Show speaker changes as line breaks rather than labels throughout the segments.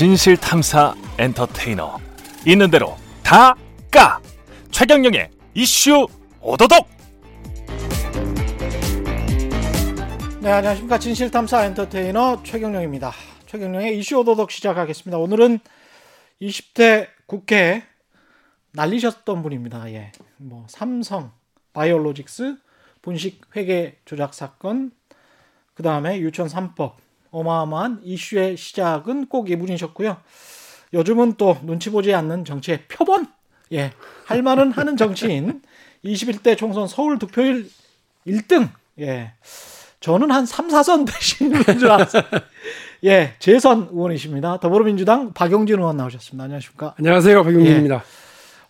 진실 탐사 엔터테이너. 있는 대로 다 까. 최경영의 이슈 오도독.
네 안녕하십니까. 진실 탐사 엔터테이너 최경영입니다. 최경영의 이슈 오도독 시작하겠습니다. 오늘은 20대 국회 날리셨던 분입니다. 예. 뭐 삼성 바이오로직스 분식 회계 조작 사건 그 다음에 유치원 3법 어마어마한 이슈의 시작은 꼭 이분이셨고요. 요즘은 또 눈치 보지 않는 정치의 표본, 예, 할 말은 하는 정치인 21대 총선 서울 득표율 1등, 예, 저는 한 3, 4선 되시는 줄 알았어요. 예, 재선 의원이십니다. 더불어민주당 박용진 의원 나오셨습니다. 안녕하십니까?
안녕하세요. 박용진입니다. 예,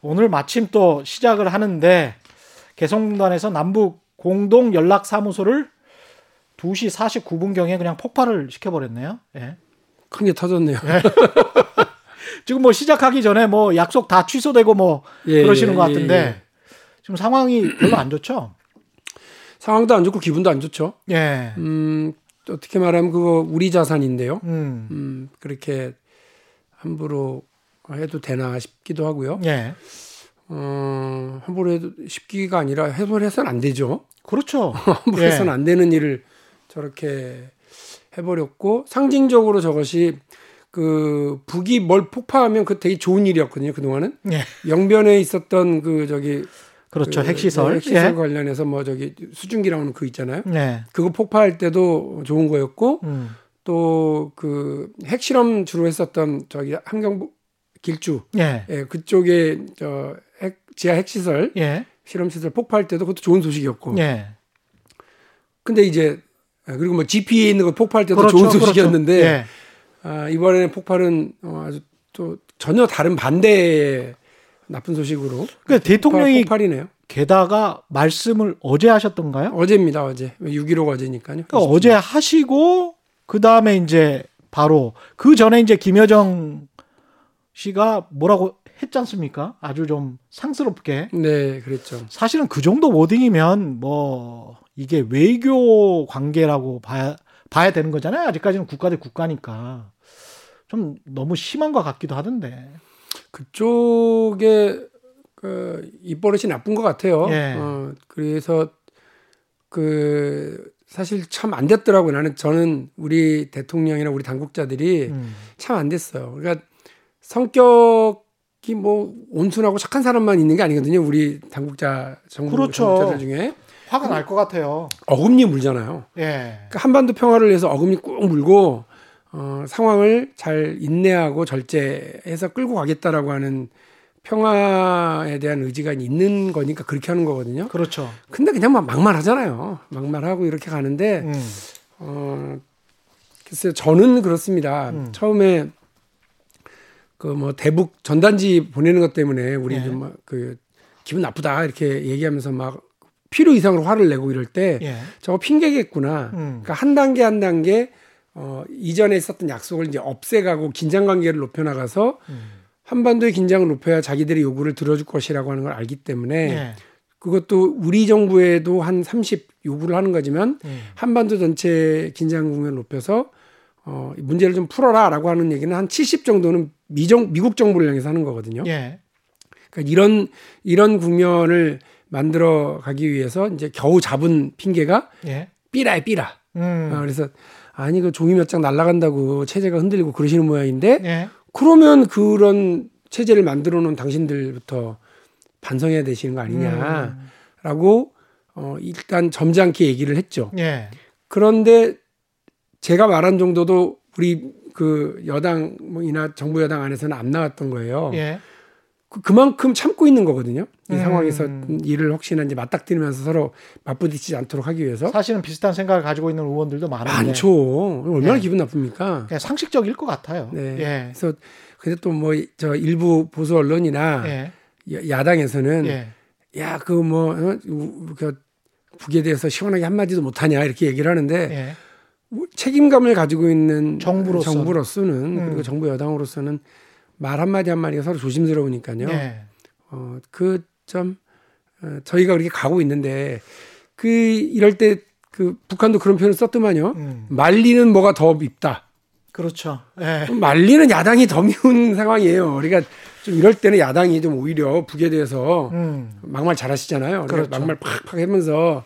오늘 마침 또 시작을 하는데 개성공단에서 남북 공동 연락 사무소를 2시 49분경에 그냥 폭발을 시켜버렸네요. 예.
큰 게 터졌네요. 예.
지금 뭐 시작하기 전에 뭐 약속 다 취소되고 뭐 예, 그러시는 예, 것 같은데 예, 지금 상황이 별로 안 좋죠?
상황도 안 좋고 기분도 안 좋죠. 예. 음, 어떻게 말하면 그거 우리 자산인데요. 음. 음 그렇게 함부로 해도 되나 싶기도 하고요. 예. 어, 함부로 해도 쉽기가 아니라 해소를 해서는 안 되죠.
그렇죠.
함부로 해서는 안 되는 일을 저렇게 해버렸고 상징적으로 저것이 그 북이 뭘 폭파하면 그 되게 좋은 일이었거든요 그 동안은 예. 영변에 있었던 그 저기
그렇죠 그, 핵시설
네, 핵시설 예. 관련해서 뭐 저기 수증기라는 그 있잖아요 예. 그거 폭파할 때도 좋은 거였고 음. 또그 핵실험 주로 했었던 저기 함경 길주 예. 예 그쪽에 저 핵, 지하 핵시설 예. 실험시설 폭파할 때도 그것도 좋은 소식이었고 예. 근데 이제 아, 그리고 뭐 GP에 있는 거 폭파할 때도 그렇죠, 좋은 그렇죠. 소식이었는데 그렇죠. 예. 아, 이번에는 폭발은 어, 아주 또 전혀 다른 반대의 나쁜 소식으로.
그 대통령이 폭발 이네요. 게다가 말씀을 어제 하셨던가요?
어제입니다, 어제. 6.15 어제니까요.
그러니까 어제 하시고 그 다음에 이제 바로 그 전에 이제 김여정 씨가 뭐라고 했지 않습니까? 아주 좀 상스럽게.
네, 그랬죠.
사실은 그 정도 워딩이면 뭐 이게 외교 관계라고 봐야 봐야 되는 거잖아요. 아직까지는 국가 대 국가니까 좀 너무 심한 것 같기도 하던데.
그쪽에 그 입버릇이 나쁜 것 같아요. 예. 어, 그래서 그 사실 참 안 됐더라고요. 나는 저는 우리 대통령이나 우리 당국자들이 음. 참안 됐어요. 그러니까 성격이 뭐 온순하고 착한 사람만 있는 게 아니거든요. 우리 당국자 정부 그렇죠. 당국자들 중에
화가 날 것 같아요.
어금니 물잖아요. 예. 그러니까 한반도 평화를 위해서 어금니 꾹 물고 어, 상황을 잘 인내하고 절제해서 끌고 가겠다라고 하는 평화에 대한 의지가 있는 거니까 그렇게 하는 거거든요.
그렇죠.
근데 그냥 막 막말하잖아요. 막말하고 이렇게 가는데 음. 어 글쎄요 저는 그렇습니다. 음. 처음에 그 뭐 대북 전단지 보내는 것 때문에 우리 예. 좀그 기분 나쁘다 이렇게 얘기하면서 막 필요 이상으로 화를 내고 이럴 때 예. 저거 핑계겠구나. 음. 그러니까 한 단계 한 단계 어 이전에 있었던 약속을 이제 없애가고 긴장 관계를 높여 나가서 음. 한반도의 긴장을 높여야 자기들의 요구를 들어줄 것이라고 하는 걸 알기 때문에 예. 그것도 우리 정부에도 한 30 요구를 하는 거지만 예. 한반도 전체 긴장 국면을 높여서 어 문제를 좀 풀어라라고 하는 얘기는 한 70 정도는 미정 미국 정부를 향해서 하는 거거든요. 예. 그러니까 이런 이런 국면을 만들어 가기 위해서 이제 겨우 잡은 핑계가 예. 삐라에 삐라. 음. 어, 그래서 아니 그 종이 몇 장 날라간다고 체제가 흔들리고 그러시는 모양인데 예. 그러면 그런 체제를 만들어 놓은 당신들부터 반성해야 되시는 거 아니냐라고 음. 어 일단 점잖게 얘기를 했죠. 예. 그런데 제가 말한 정도도 우리 그 여당이나 정부 여당 안에서는 안 나왔던 거예요. 예. 그, 그만큼 참고 있는 거거든요. 이 음. 상황에서 일을 혹시나 이제 맞닥뜨리면서 서로 맞부딪히지 않도록 하기 위해서.
사실은 비슷한 생각을 가지고 있는 의원들도 많은데.
많죠. 얼마나 네. 기분 나쁩니까?
상식적일 것 같아요. 네.
예. 그래서 근데 또 뭐 저 일부 보수 언론이나 예. 야당에서는 예. 야 그뭐 어? 그 북에 대해서 시원하게 한 마디도 못하냐 이렇게 얘기를 하는데. 예. 뭐 책임감을 가지고 있는 정부로서. 정부로서는 음. 그리고 정부 여당으로서는 말 한마디 한마디가 서로 조심스러우니까요. 네. 어, 그점 어, 저희가 그렇게 가고 있는데 그 이럴 때 그 북한도 그런 표현을 썼더만요. 음. 말리는 뭐가 더 밉다.
그렇죠. 예.
말리는 야당이 더 미운 상황이에요. 우리가 좀 이럴 때는 야당이 좀 오히려 북에 대해서
음.
막말 잘하시잖아요.
그렇죠.
막말 팍팍 하면서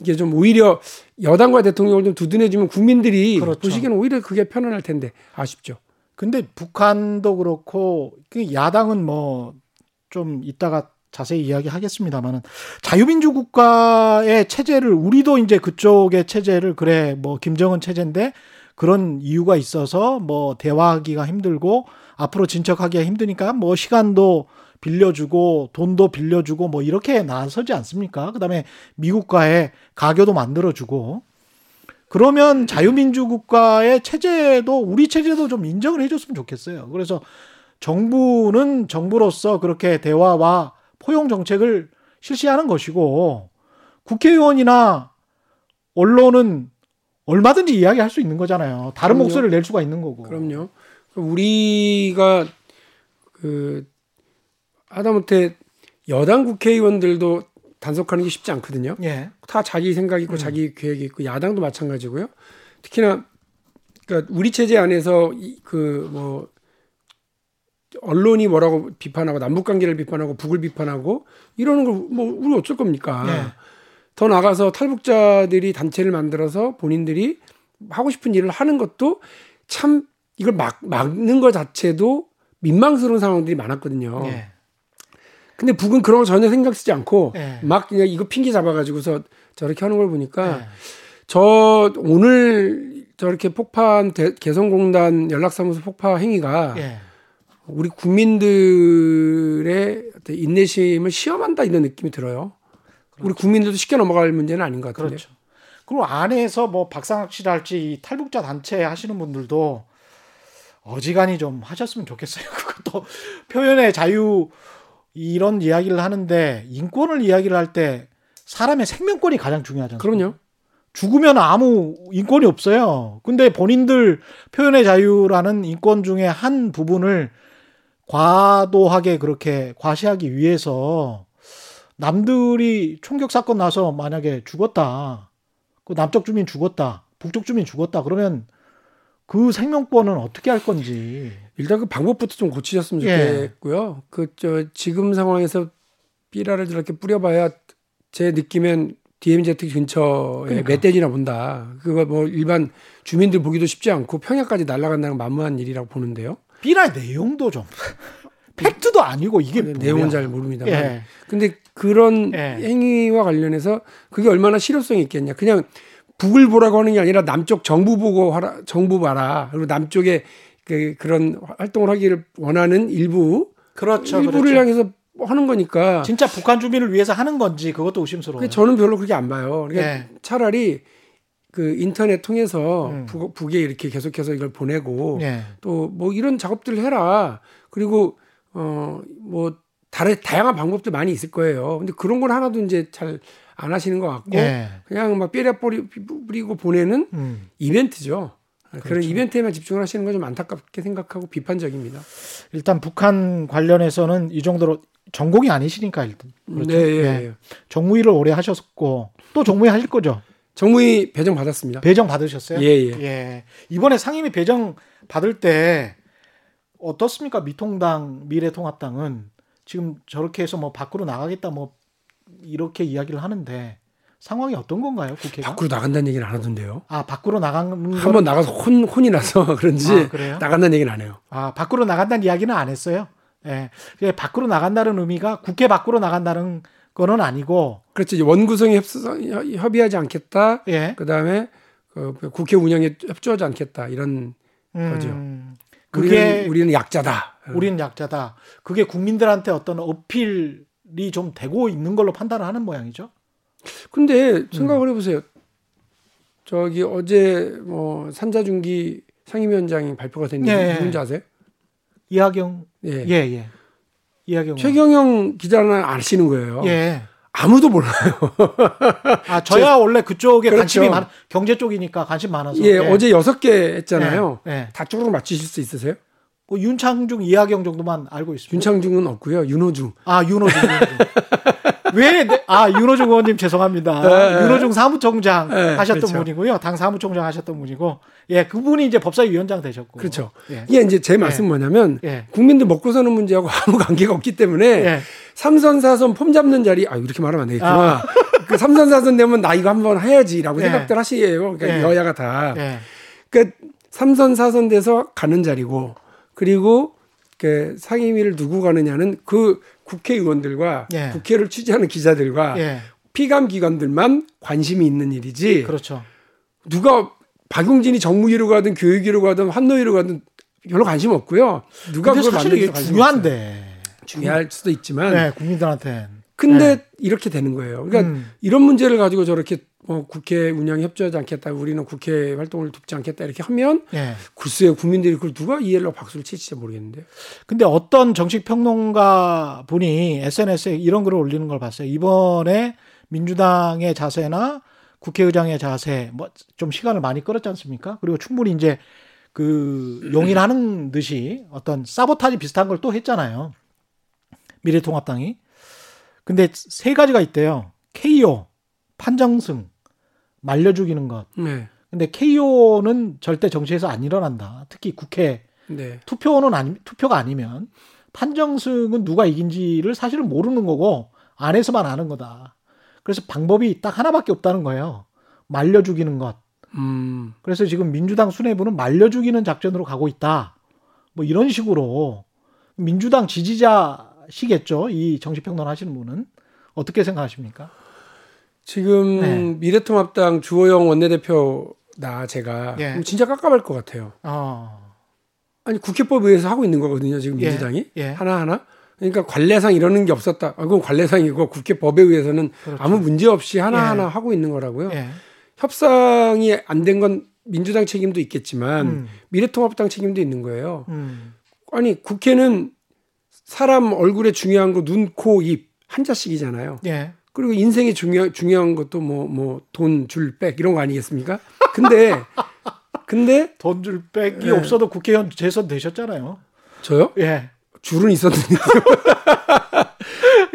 이게 좀 오히려 여당과 대통령을 좀 두둔해주면 국민들이
그렇죠.
보시기에는 오히려 그게 편안할 텐데 아쉽죠.
근데 북한도 그렇고 그 야당은 뭐 좀 이따가 자세히 이야기하겠습니다만은 자유민주 국가의 체제를 우리도 이제 그쪽의 체제를 그래 뭐 김정은 체제인데 그런 이유가 있어서 뭐 대화하기가 힘들고 앞으로 진척하기가 힘드니까 뭐 시간도 빌려주고 돈도 빌려주고 뭐 이렇게 나서지 않습니까? 그다음에 미국과의 가교도 만들어주고 그러면 자유민주 국가의 체제도 우리 체제도 좀 인정을 해줬으면 좋겠어요. 그래서 정부는 정부로서 그렇게 대화와 포용 정책을 실시하는 것이고 국회의원이나 언론은 얼마든지 이야기할 수 있는 거잖아요. 다른
그럼요.
목소리를 낼 수가 있는 거고.
그럼요. 우리가 그 하다못해 여당 국회의원들도 단속하는 게 쉽지 않거든요.
예.
다 자기 생각이 있고 자기 계획이 있고 야당도 마찬가지고요. 특히나 그러니까 우리 체제 안에서 그뭐 언론이 뭐라고 비판하고 남북 관계를 비판하고 북을 비판하고 이러는 걸 뭐 우리 어쩔 겁니까?
예.
더 나가서 탈북자들이 단체를 만들어서 본인들이 하고 싶은 일을 하는 것도 참 이걸 막 막는 것 자체도 민망스러운 상황들이 많았거든요.
예.
근데 북은 그런 거 전혀 신경 쓰지 않고
예.
막 그냥 이거 핑계 잡아가지고서 저렇게 하는 걸 보니까
예.
저 오늘 저렇게 폭파한 대- 개성공단 연락사무소 폭파 행위가
예.
우리 국민들의 인내심을 시험한다 이런 느낌이 들어요. 우리 국민들도 쉽게 넘어갈 문제는 아닌 것 같은데.
그렇죠. 그리고 안에서 뭐 박상학 씨랄지 이 탈북자 단체 하시는 분들도 어지간히 좀 하셨으면 좋겠어요. 그것도 표현의 자유 이런 이야기를 하는데 인권을 이야기를 할 때 사람의 생명권이 가장 중요하잖아요.
그럼요.
죽으면 아무 인권이 없어요. 근데 본인들 표현의 자유라는 인권 중에 한 부분을 과도하게 그렇게 과시하기 위해서 남들이 총격 사건 나서 만약에 죽었다. 그 남쪽 주민 죽었다. 북쪽 주민 죽었다. 그러면 그 생명권은 어떻게 할 건지.
일단 그 방법부터 좀 고치셨으면
예.
좋겠고요. 그저 지금 상황에서 삐라를 저렇게 뿌려봐야 제 느낌엔 DMZ 근처에
그러니까.
멧돼지나 본다. 그거 뭐 일반 주민들 보기도 쉽지 않고 평야까지 날아간다는 건 만무한 일이라고 보는데요.
비라 내용도 좀 팩트도 아니고 이게 뭐야.
내용은 잘 모릅니다만.
예.
근데 그런
예.
행위와 관련해서 그게 얼마나 실효성이 있겠냐. 그냥 북을 보라고 하는 게 아니라 남쪽 정부 보고 하라, 정부 봐라. 그리고 남쪽에 그, 그런 활동을 하기를 원하는 일부
그렇죠.
일부를
그렇죠.
향해서 하는 거니까.
진짜 북한 주민을 위해서 하는 건지 그것도 의심스러워요.
근데 저는 별로 그렇게 안 봐요. 그러니까
예.
차라리 그 인터넷 통해서
음.
북, 북에 이렇게 계속해서 이걸 보내고
예.
또뭐 이런 작업들을 해라. 그리고 어뭐 다른 다양한 방법들 많이 있을 거예요. 근데 그런 걸 하나도 이제 잘 안 하시는 것 같고
예.
그냥 막 뿌리, 뿌리고 보내는
음.
이벤트죠.
그렇죠.
그런 이벤트에만 집중을 하시는 건 좀 안타깝게 생각하고 비판적입니다.
일단 북한 관련해서는 이 정도로 전공이 아니시니까 일단 그렇죠.
네, 예,
예.
예.
정무위를 오래 하셨고 또 정무위 하실 거죠.
정무위 배정 받았습니다.
배정 받으셨어요?
예, 예.
예. 이번에 상임위 배정 받을 때 어떻습니까? 미통당, 미래통합당은 지금 저렇게 해서 뭐 밖으로 나가겠다 뭐 이렇게 이야기를 하는데 상황이 어떤 건가요? 국회가?
밖으로 나간다는 얘기는 안 하던데요.
아 밖으로 나가는
한번 나가서 혼, 혼이 나서 그런지
아, 그래요?
나간다는 얘기는 안 해요.
아, 밖으로 나간다는 이야기는 안 했어요. 예. 그게 밖으로 나간다는 의미가 국회 밖으로 나간다는 거는 아니고.
이제 원구성에 협- 협의하지 않겠다.
예.
그 다음에 국회 운영에 협조하지 않겠다. 이런 거죠.
음,
우리는,
그게
우리는 약자다.
우리는 약자다. 그게 국민들한테 어떤 어필이 좀 되고 있는 걸로 판단을 하는 모양이죠.
근데 생각을 해보세요. 저기 어제 뭐 산자중기 상임위원장이 발표가 됐는데
예, 예.
누군지 아세요?
이하경,
예.
예, 예. 이하경.
최경영 기자는 아시는 거예요.
예.
아무도 몰라요.
아, 저야 원래 그쪽에
그렇죠.
관심이 많, 경제 쪽이니까 관심 많아서.
예, 어제 여섯 개 했잖아요.
예. 예.
다 쭈르륵 맞히실 수 있으세요?
그 윤창중, 이하경 정도만 알고 있습니다.
윤창중은 없고요. 윤호중.
아, 윤호중. 윤호중. 왜, 내- 아, 윤호중 의원님 죄송합니다.
네.
윤호중 사무총장
네,
하셨던
그렇죠.
분이고요. 당 사무총장 하셨던 분이고, 예, 그분이 이제 법사위원장 되셨고.
그렇죠.
예.
이게 이제 제 말씀 은 뭐냐면
예.
국민들 먹고 사는 문제하고 아무 관계가 없기 때문에
예.
삼선 사선 폼 잡는 자리 아 이렇게 말하면 안 되겠구나. 그 삼선 사선 되면 나 이거 한번 해야지라고
예.
생각들 하시에요. 그러니까
예.
여야가 다.
예.
그러니까 삼선 사선 돼서 가는 자리고 그리고 그 상임위를 누구 가느냐는 그 국회의원들과
예.
국회를 취재하는 기자들과
예.
피감 기관들만 관심이 있는 일이지
그렇죠.
누가 박용진이 정무위로 가든 교육위로 가든 환노위로 가든 별로 관심 없고요. 누가 그걸
사실 이게 중요한데.
중요할 수도 있지만
네, 국민들한테.
근데 이렇게 되는 거예요. 그러니까
음.
이런 문제를 가지고 저렇게 뭐 국회 운영에 협조하지 않겠다, 우리는 국회 활동을 돕지 않겠다 이렇게 하면
예.
글쎄요 국민들이 그걸 누가 이해를 박수를 칠지 모르겠는데.
근데 어떤 정식 평론가 분이 SNS에 이런 글을 올리는 걸 봤어요. 이번에 민주당의 자세나 국회의장의 자세, 뭐 좀 시간을 많이 끌었지 않습니까? 그리고 충분히 이제 그 용인하는 듯이 어떤 사보타지 비슷한 걸 또 했잖아요. 미래통합당이. 근데 세 가지가 있대요. KO, 판정승, 말려 죽이는 것.
네,
근데 KO는 절대 정치에서 안 일어난다. 특히 국회
네,
투표는 아니 투표가 아니면 판정승은 누가 이긴지를 사실은 모르는 거고 안에서만 아는 거다. 그래서 방법이 딱 하나밖에 없다는 거예요. 말려 죽이는 것.
음,
그래서 지금 민주당 수뇌부는 말려 죽이는 작전으로 가고 있다. 뭐 이런 식으로 민주당 지지자시겠죠. 이 정치평론 하시는 분은 어떻게 생각하십니까?
지금
네.
미래통합당 주호영 원내대표 나 제가
예.
진짜 깝깝할 것 같아요.
어.
아니 국회법 의해서 하고 있는 거거든요. 지금
예,
민주당이
예.
하나 하나. 그러니까 관례상 이러는 게 없었다. 아, 그건 관례상이고 국회법에 의해서는
그렇죠.
아무 문제 없이 하나
예.
하나 하고 있는 거라고요.
예.
협상이 안 된 건 민주당 책임도 있겠지만
음.
미래통합당 책임도 있는 거예요.
음.
아니 국회는 사람 얼굴에 중요한 거 눈, 코, 입 한자씩이잖아요.
예.
그리고 인생에 중요, 중요한 것도 뭐 뭐 돈, 줄, 백 이런 거 아니겠습니까? 근데 근데
돈줄 빽이
예.
없어도 국회의원 재선 되셨잖아요.
저요?
예.
줄은 있었는데.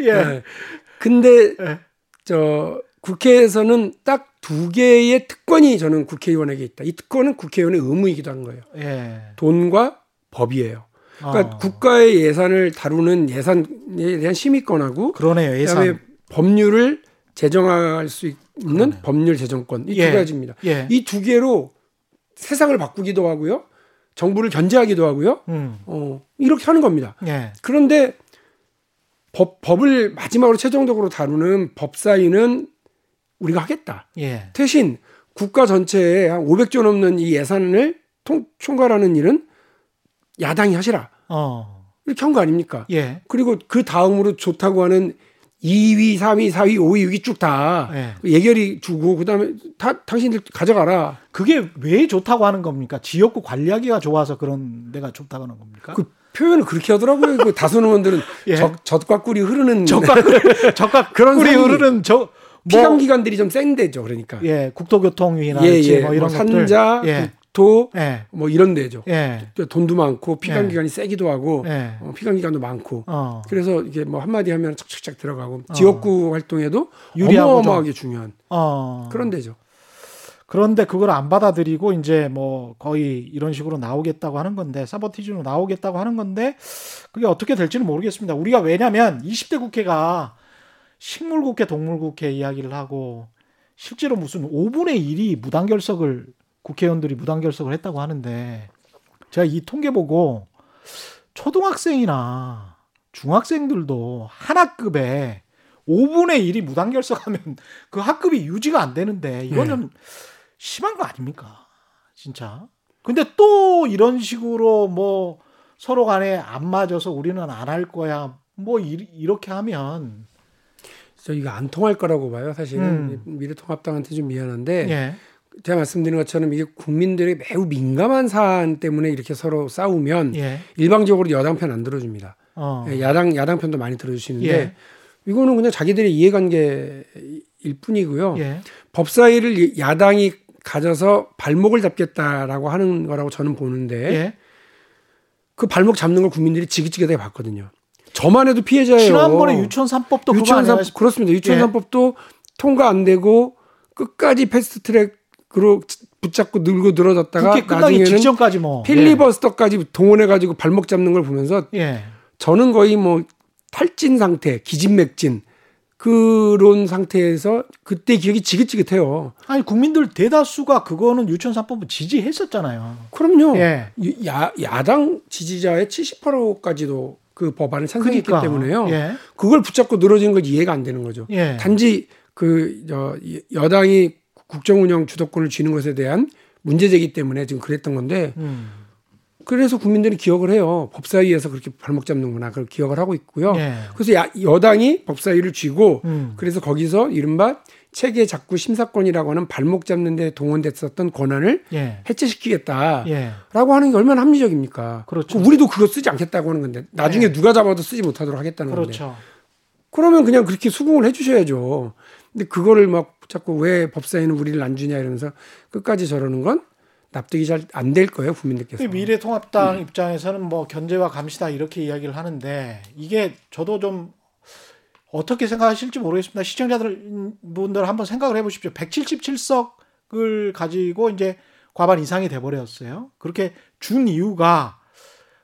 예.
네. 근데
예.
저 국회에서는 딱 두 개의 특권이 저는 국회의원에게 있다. 이 특권은 국회의원의 의무이기도 한 거예요.
예.
돈과 법이에요. 그러니까
어.
국가의 예산을 다루는 예산에 대한 심의권하고
그러네요. 예산.
법률을 제정할 수 있는
그러네요.
법률 제정권 이두
예.
가지입니다.
예.
이두 개로 세상을 바꾸기도 하고요, 정부를 견제하기도 하고요.
음.
어, 이렇게 하는 겁니다.
예.
그런데 법, 법을 마지막으로 최종적으로 다루는 법사위는 우리가 하겠다.
예.
대신 국가 전체에 한 500조 넘는 이 예산을 통, 총괄하는 일은 야당이 하시라.
어.
이렇게 한 거 아닙니까?
예.
그리고 그 다음으로 좋다고 하는 2위, 3위, 4위, 5위, 6위 쭉다
예.
예결이 주고 그다음에 다 당신들 가져가라.
그게 왜 좋다고 하는 겁니까? 지역구 관리하기가 좋아서 그런 데가 좋다고 하는 겁니까?
그 표현을 그렇게 하더라고요. 그 다수 의원들은
예.
적, 젖과 꿀이 흐르는
적과 적과
그런
꿀이 흐르는 저
피감
뭐,
기관들이 좀 쌩대죠. 그러니까.
예, 국토교통위나
예, 예.
뭐 이런
뭐. 산자,
예.
국토
예.
뭐 이런 데죠.
예.
돈도 많고 피감
예.
기관이 세기도 하고
예.
어, 피감 기관도 많고
어.
그래서 이게 뭐 한마디 하면 착착착 들어가고 지역구 활동에도 어마어마하게 중요한
어.
그런 데죠.
그런데 그걸 안 받아들이고 이제 뭐 거의 이런 식으로 나오겠다고 하는 건데 사버티즘으로 나오겠다고 하는 건데 그게 어떻게 될지는 모르겠습니다. 우리가 왜냐면 20대 국회가 식물국회, 동물국회 이야기를 하고 실제로 무슨 5분의 1이 무단결석을 국회의원들이 무단 결석을 했다고 하는데 제가 이 통계 보고 초등학생이나 중학생들도 한 학급에 5분의 1이 무단 결석하면 그 학급이 유지가 안 되는데 이거는 심한 거 아닙니까? 진짜. 근데 또 이런 식으로 뭐 서로 간에 안 맞아서 우리는 안 할 거야. 뭐 이, 이렇게 하면
저 이거 안 통할 거라고 봐요. 사실은
음.
미래통합당한테 좀 미안한데
예.
제가 말씀드린 것처럼 이게 국민들의 매우 민감한 사안 때문에 이렇게 서로 싸우면
예.
일방적으로 여당 편 안 들어줍니다.
어.
예, 야당 야당 편도 많이 들어주시는데
예.
이거는 그냥 자기들의 이해관계일 뿐이고요.
예.
법사위를 야당이 가져서 발목을 잡겠다라고 하는 거라고 저는 보는데
예.
그 발목 잡는 걸 국민들이 지긋지긋하게 봤거든요. 저만 해도 피해자예요.
지난번에 유치원 3법도 유치원 3
그렇습니다. 유치원 예. 3법도 통과 안 되고 끝까지 패스트 트랙 으로 붙잡고 늘고 늘어졌다가
나중에는 직전까지 뭐
필리버스터까지 예. 동원해 가지고 발목 잡는 걸 보면서 예. 저는 거의 뭐 탈진 상태, 기진맥진 그런 상태에서 그때 기억이 지긋지긋해요.
아니 국민들 대다수가 그거는 유치원 3법을 지지했었잖아요.
그럼요. 예. 야, 야당 지지자의 70%까지도 그 법안을 찬성했기 그러니까. 때문에요. 예. 그걸 붙잡고 늘어진 건 이해가 안 되는 거죠. 예. 단지 그 여, 여당이 국정 운영 주도권을 쥐는 것에 대한 문제제기 때문에 지금 그랬던 건데 음. 그래서 국민들이 기억을 해요. 법사위에서 그렇게 발목 잡는구나. 그걸 기억을 하고 있고요. 예. 그래서 야, 여당이 법사위를 쥐고 음. 그래서 거기서 이른바 체계 작구 심사권이라고 하는 발목 잡는 데 동원됐었던 권한을 예. 해체시키겠다라고 예. 하는 게 얼마나 합리적입니까? 그렇죠. 우리도 그거 쓰지 않겠다고 하는 건데 나중에 예. 누가 잡아도 쓰지 못하도록 하겠다는 그렇죠. 건데. 그러면 그냥 그렇게 수긍을 해 주셔야죠. 근데 그거를 막 자꾸 왜 법사위는 우리를 안 주냐 이러면서 끝까지 저러는 건 납득이 잘 안 될 거예요 국민들께서.
미래통합당 음. 입장에서는 뭐 견제와 감시다 이렇게 이야기를 하는데 이게 저도 좀 어떻게 생각하실지 모르겠습니다. 시청자들 분들 한번 생각을 해보십시오. 177석을 가지고 이제 과반 이상이 돼버렸어요. 그렇게 준 이유가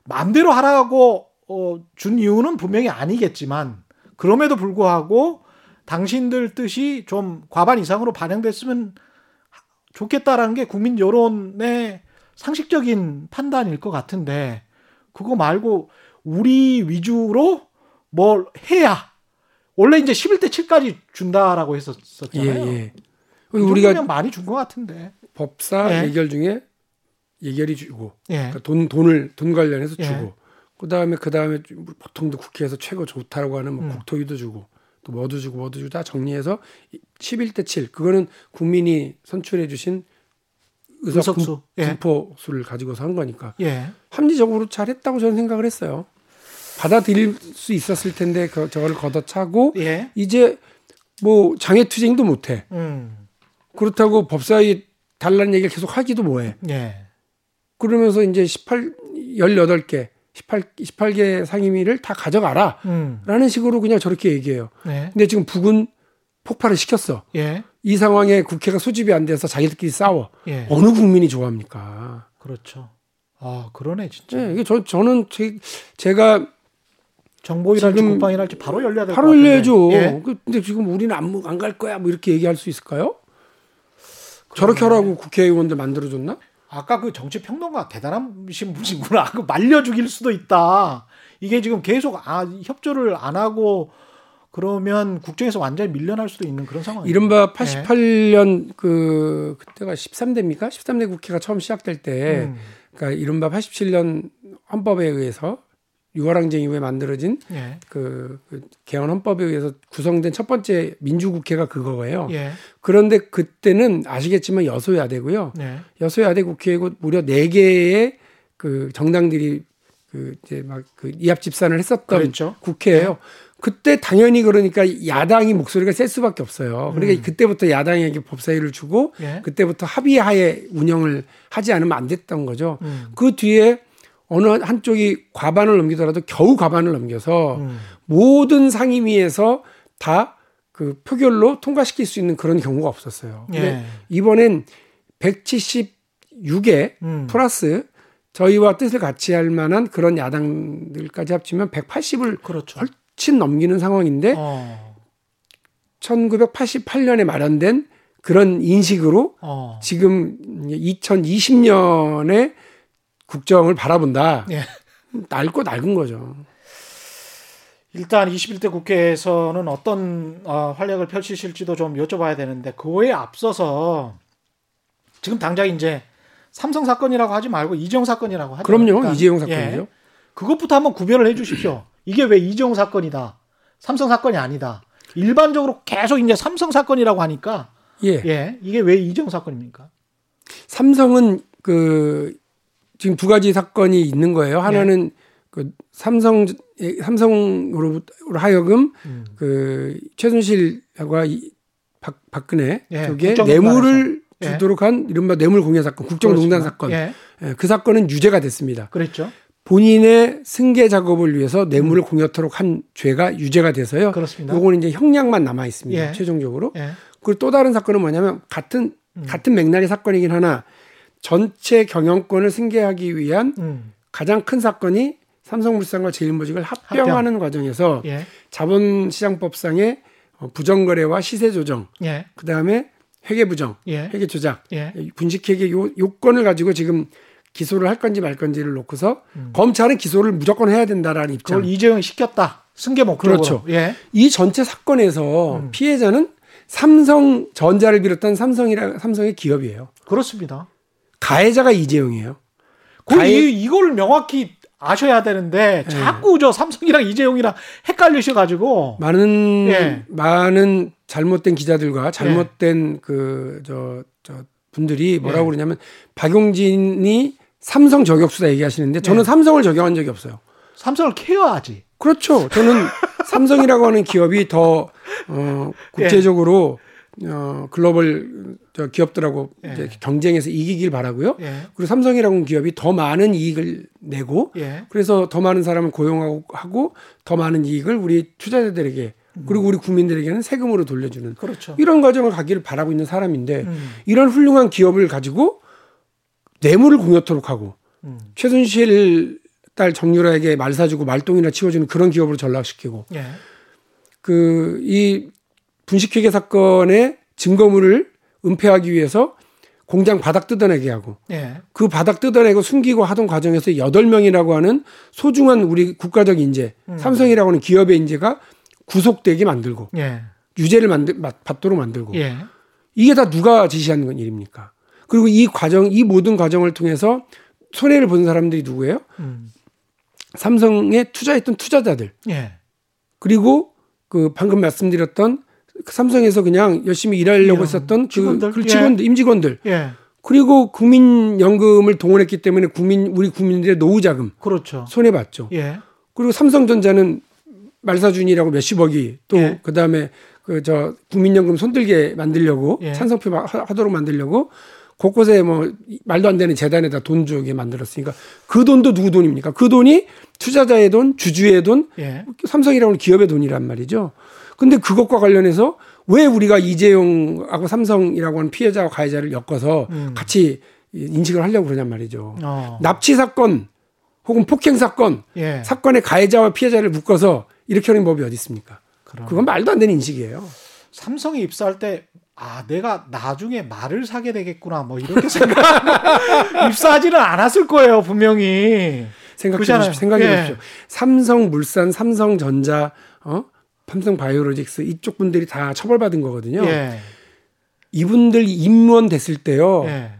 마음대로 하라고 어, 준 이유는 분명히 아니겠지만 그럼에도 불구하고 당신들 뜻이 좀 과반 이상으로 반영됐으면 좋겠다라는 게 국민 여론의 상식적인 판단일 것 같은데 그거 말고 우리 위주로 뭘 해야 원래 이제 11대 7까지 준다라고 했었잖아요. 예, 예. 우리가 많이 준 것 같은데
법사 예. 예결 중에 예결이 주고 예. 그러니까 돈 돈을 돈 관련해서 예. 주고 그 다음에 그 다음에 보통도 국회에서 최고 좋다고 하는 뭐 음. 국토위도 주고 또 뭐도 주고 뭐도 주고 다 정리해서 11대 7 그거는 국민이 선출해 주신 의석 수 예. 분포 수를 가지고서 한 거니까 예. 합리적으로 잘 했다고 저는 생각을 했어요. 받아들일 수 있었을 텐데 그 저걸 걷어차고 예. 이제 뭐 장애 투쟁도 못 해. 음. 그렇다고 법사위 달라는 얘기를 계속 하기도 뭐해. 예. 그러면서 이제 18 18개 18, 18개 상임위를 다 가져가라. 음. 라는 식으로 그냥 저렇게 얘기해요. 네. 근데 지금 북은 폭발을 시켰어. 예. 이 상황에 국회가 소집이 안 돼서 자기들끼리 싸워. 예. 어느 국민이 좋아합니까?
그렇죠. 아, 그러네, 진짜.
네, 이게 저, 저는 제, 제가
정보일할지 국방일할지 바로 열려야 될
바로 열려야죠. 예. 그, 근데 지금 우리는 안, 안갈 거야. 뭐 이렇게 얘기할 수 있을까요? 저렇게 하라고 국회의원들 만들어줬나?
아까 그 정치 평론가 대단하신 분이구나. 그 말려 죽일 수도 있다. 이게 지금 계속 아, 협조를 안 하고 그러면 국정에서 완전히 밀려날 수도 있는 그런 상황.
이른바 88년 네. 그 그때가 13대입니까? 13대 국회가 처음 시작될 때, 음. 그러니까 이른바 87년 헌법에 의해서 유월항쟁 이후에 만들어진 예. 그, 그 개헌 헌법에 의해서 구성된 첫 번째 민주국회가 그거예요. 예. 그런데 그때는 아시겠지만 여소야대고요. 예. 여소야대 국회이고 무려 네 개의 그 정당들이 그 이제 막 그 이합 집산을 했었던 그랬죠. 국회예요. 예. 그때 당연히 그러니까 야당이 목소리가 셀 수밖에 없어요. 그러니까 음. 그때부터 야당에게 법사위를 주고 예. 그때부터 합의하에 운영을 하지 않으면 안 됐던 거죠. 음. 그 뒤에 어느 한쪽이 과반을 넘기더라도 겨우 과반을 넘겨서 음. 모든 상임위에서 다 그 표결로 통과시킬 수 있는 그런 경우가 없었어요. 근데 예. 이번엔 176에 음. 플러스 저희와 뜻을 같이 할 만한 그런 야당들까지 합치면 180을 그렇죠. 훨씬 넘기는 상황인데 어. 1988년에 마련된 그런 인식으로 어. 지금 2020년에 국정을 바라본다. 예. 낡고 낡은 거죠.
일단 21대 국회에서는 어떤 어, 활약을 펼치실지도 좀 여쭤봐야 되는데 그거에 앞서서 지금 당장 이제 삼성 사건이라고 하지 말고 이재용 사건이라고 하죠.
그럼요. 그러니까, 이재용 사건이죠. 예.
그것부터 한번 구별을 해 주십시오. 이게 왜 이재용 사건이다. 삼성 사건이 아니다. 일반적으로 계속 이제 삼성 사건이라고 하니까 예. 예. 이게 왜 이재용 사건입니까?
삼성은 그 지금 두 가지 사건이 있는 거예요. 하나는 네. 그 삼성 삼성으로 하여금 음. 그 최순실과 박, 박근혜 예, 쪽에 뇌물을 예. 주도록 한 이른바 뇌물 공여 사건, 국정농단 사건. 예. 예. 그 사건은 유죄가 됐습니다.
그랬죠.
본인의 승계 작업을 위해서 뇌물을 음. 공여토록 한 죄가 유죄가 돼서요.
그렇습니다.
요거는 이제 형량만 남아 있습니다. 예. 최종적으로. 예. 그리고 또 다른 사건은 뭐냐면 같은 음. 같은 맥락의 사건이긴 하나 전체 경영권을 승계하기 위한 음. 가장 큰 사건이 삼성물산과 제일모직을 합병하는 합병. 과정에서 예. 자본시장법상의 어, 부정거래와 시세 조정, 예. 그 다음에 회계 부정, 예. 회계 조작, 예. 분식회계 요, 요건을 가지고 지금 기소를 할 건지 말 건지를 놓고서 음. 검찰은 기소를 무조건 해야 된다라는 입장.
그걸 이재용이 시켰다. 승계 목적으로.
그렇죠. 예. 이 전체 사건에서 음. 피해자는 삼성전자를 비롯한 삼성이라 삼성의 기업이에요.
그렇습니다.
가해자가 이재용이에요.
가해... 이, 이걸 명확히 아셔야 되는데 예. 자꾸 저 삼성이랑 이재용이랑 헷갈리셔 가지고
많은 예. 많은 잘못된 기자들과 잘못된 예. 그저 저 분들이 뭐라고 예. 그러냐면 박용진이 삼성 저격수다 얘기하시는데 저는 예. 삼성을 저격한 적이 없어요.
삼성을 케어하지.
그렇죠. 저는 삼성이라고 하는 기업이 더 어, 국제적으로 어, 글로벌 저 기업들하고 예. 이제 경쟁해서 이기길 바라고요. 예. 그리고 삼성이라는 기업이 더 많은 이익을 내고 예. 그래서 더 많은 사람을 고용하고 하고 더 많은 이익을 우리 투자자들에게 음. 그리고 우리 국민들에게는 세금으로 돌려주는
그렇죠.
이런 과정을 가기를 바라고 있는 사람인데 음. 이런 훌륭한 기업을 가지고 뇌물을 공여토록 하고 음. 최순실 딸 정유라에게 말 사주고 말똥이나 치워주는 그런 기업으로 전락시키고 예. 그이 분식회계 사건의 증거물을 은폐하기 위해서 공장 바닥 뜯어내게 하고 예. 그 바닥 뜯어내고 숨기고 하던 과정에서 여덟 명이라고 하는 소중한 우리 국가적 인재 음. 삼성이라고 하는 기업의 인재가 구속되게 만들고 예. 유죄를 만들 받도록 만들고 예. 이게 다 누가 지시하는 건 일입니까? 그리고 이 과정 이 모든 과정을 통해서 손해를 보는 사람들이 누구예요? 음. 삼성에 투자했던 투자자들 예. 그리고 그 방금 말씀드렸던 그 삼성에서 그냥 열심히 일하려고 예. 했었던 그 직원들, 그, 그 직원들, 예. 임직원들. 예. 그리고 국민연금을 동원했기 때문에 국민 우리 국민들의 노후 자금
그렇죠.
손해 봤죠. 예. 그리고 삼성전자는 말사준이라고 몇십억이 또 예. 그다음에 그 저 국민연금 손들게 만들려고 예. 찬성표 하도록 만들려고 곳곳에 뭐 말도 안 되는 재단에다 돈 주게 만들었으니까 그 돈도 누구 돈입니까? 그 돈이 투자자의 돈, 주주의 돈, 예. 삼성이라는 기업의 돈이란 말이죠. 근데 그것과 관련해서 왜 우리가 이재용하고 삼성이라고 하는 피해자와 가해자를 엮어서 음. 같이 인식을 하려고 그러냔 말이죠. 어. 납치 사건 혹은 폭행 사건 예. 사건의 가해자와 피해자를 묶어서 이렇게 하는 법이 어디 있습니까? 그럼. 그건 말도 안 되는 인식이에요.
삼성에 입사할 때 아, 내가 나중에 말을 사게 되겠구나, 뭐, 이렇게 생각, 입사하지는 않았을 거예요, 분명히.
생각해 보십시오. 생각해 예. 보십시오. 삼성물산, 삼성전자, 어? 삼성 바이오로직스 이쪽 분들이 다 처벌받은 거거든요. 예. 이분들 임원 됐을 때요. 예.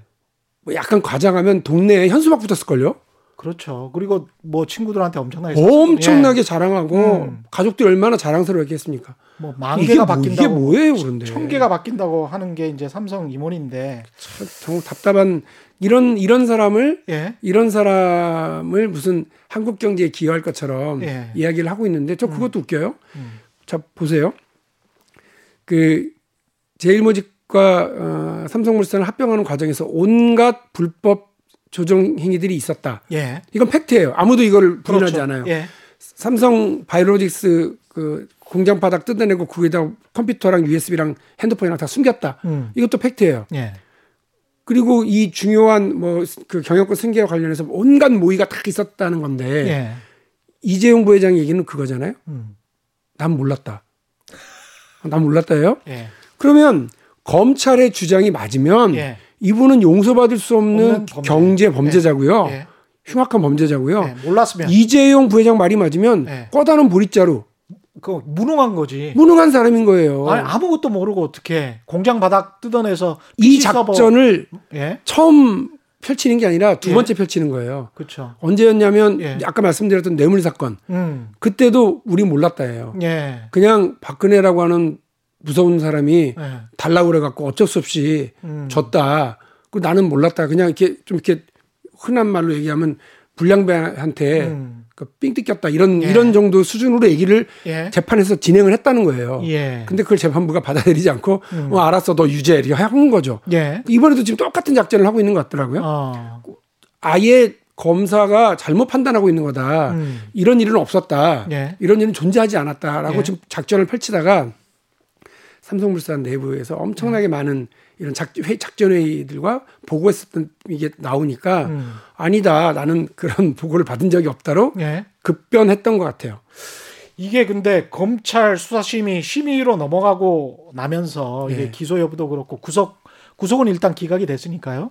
뭐 약간 과장하면 동네에 현수막 붙었을걸요?
그렇죠. 그리고 뭐 친구들한테 엄청나게
엄청나게 예. 자랑하고 음. 가족들이 얼마나 자랑스러웠겠습니까?
뭐 만 개가 바뀐다고
이게 뭐예요, 그런데
천 개가 바뀐다고 하는 게 이제 삼성 임원인데
참, 정말 답답한 이런 이런 사람을 예. 이런 사람을 무슨 한국 경제에 기여할 것처럼 예. 이야기를 하고 있는데 저 그것도 음. 웃겨요. 음. 자 보세요. 그 제일모직과 어, 삼성물산을 합병하는 과정에서 온갖 불법 조정 행위들이 있었다. 예. 이건 팩트예요. 아무도 이걸 부인하지 그렇죠. 않아요. 예. 삼성 바이오로직스 그 공장 바닥 뜯어내고 거기다 컴퓨터랑 USB랑 핸드폰이랑 다 숨겼다. 음. 이것도 팩트예요. 예. 그리고 이 중요한 뭐 그 경영권 승계와 관련해서 온갖 모의가 다 있었다는 건데 예. 이재용 부회장 얘기는 그거잖아요. 음. 난 몰랐다. 난 몰랐다예요. 예. 그러면 검찰의 주장이 맞으면 예. 이분은 용서받을 수 없는 범죄. 경제 범죄자고요. 예. 흉악한 범죄자고요. 예.
몰랐으면
이재용 부회장 말이 맞으면 예. 꺼다는 보릿자루.
그 무능한 거지.
무능한 사람인 거예요.
아니, 아무것도 모르고 어떻게 공장 바닥 뜯어내서
이 작전을 예? 처음 펼치는 게 아니라 두 예. 번째 펼치는 거예요.
그렇죠.
언제였냐면 예. 아까 말씀드렸던 뇌물 사건. 음. 그때도 우리 몰랐다예요. 예. 그냥 박근혜라고 하는 무서운 사람이 예. 달라고 그래 갖고 어쩔 수 없이 음. 줬다. 그 나는 몰랐다. 그냥 이렇게 좀 이렇게 흔한 말로 얘기하면 불량배한테 음. 그삥 뜯겼다 이런 예. 이런 정도 수준으로 얘기를 예. 재판에서 진행을 했다는 거예요. 예. 근데 그걸 재판부가 받아들이지 않고 음. 어 알았어 너 유죄 이렇게 한 거죠. 예. 이번에도 지금 똑같은 작전을 하고 있는 것 같더라고요. 어. 아예 검사가 잘못 판단하고 있는 거다.
음.
이런 일은 없었다.
예.
이런 일은 존재하지 않았다라고
예.
지금 작전을 펼치다가 삼성물산 내부에서 엄청나게 많은 이런 작, 회, 작전 회의들과 보고했었던 이게 나오니까
음.
아니다. 나는 그런 보고를 받은 적이 없다로
예.
급변했던 것 같아요.
이게 근데 검찰 수사심의 심의로 넘어가고 나면서 이게
예.
기소 여부도 그렇고 구속 구속은 일단 기각이 됐으니까요.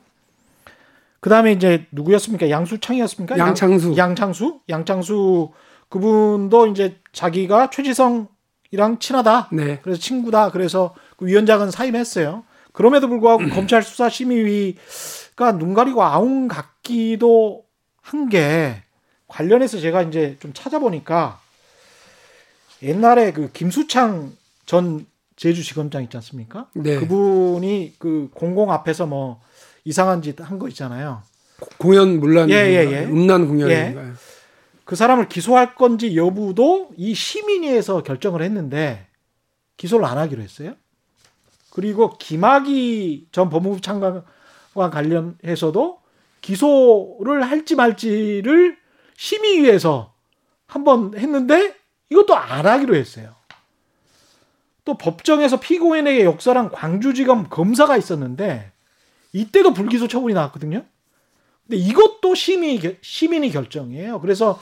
그 다음에 이제 누구였습니까? 양수창이었습니까?
양창수.
양, 양창수? 양창수 그분도 이제 자기가 최지성이랑 친하다.
네.
그래서 친구다. 그래서 그 위원장은 사임했어요. 그럼에도 불구하고 검찰 수사 심의위가 눈 가리고 아웅 같기도 한 게 관련해서 제가 이제 좀 찾아보니까 옛날에 그 김수창 전 제주지검장 있지 않습니까?
네.
그분이 그 공공 앞에서 뭐 이상한 짓 한 거 있잖아요.
공연 문란,
예, 예, 예.
음란 공연인가요?
그 사람을 기소할 건지 여부도 이 시민위에서 결정을 했는데 기소를 안 하기로 했어요. 그리고 김학의 전 법무부 장관과 관련해서도 기소를 할지 말지를 심의위에서 한번 했는데 이것도 안 하기로 했어요. 또 법정에서 피고인에게 역설한 광주지검 검사가 있었는데 이때도 불기소 처분이 나왔거든요. 근데 이것도 심의 시민이 결정이에요. 그래서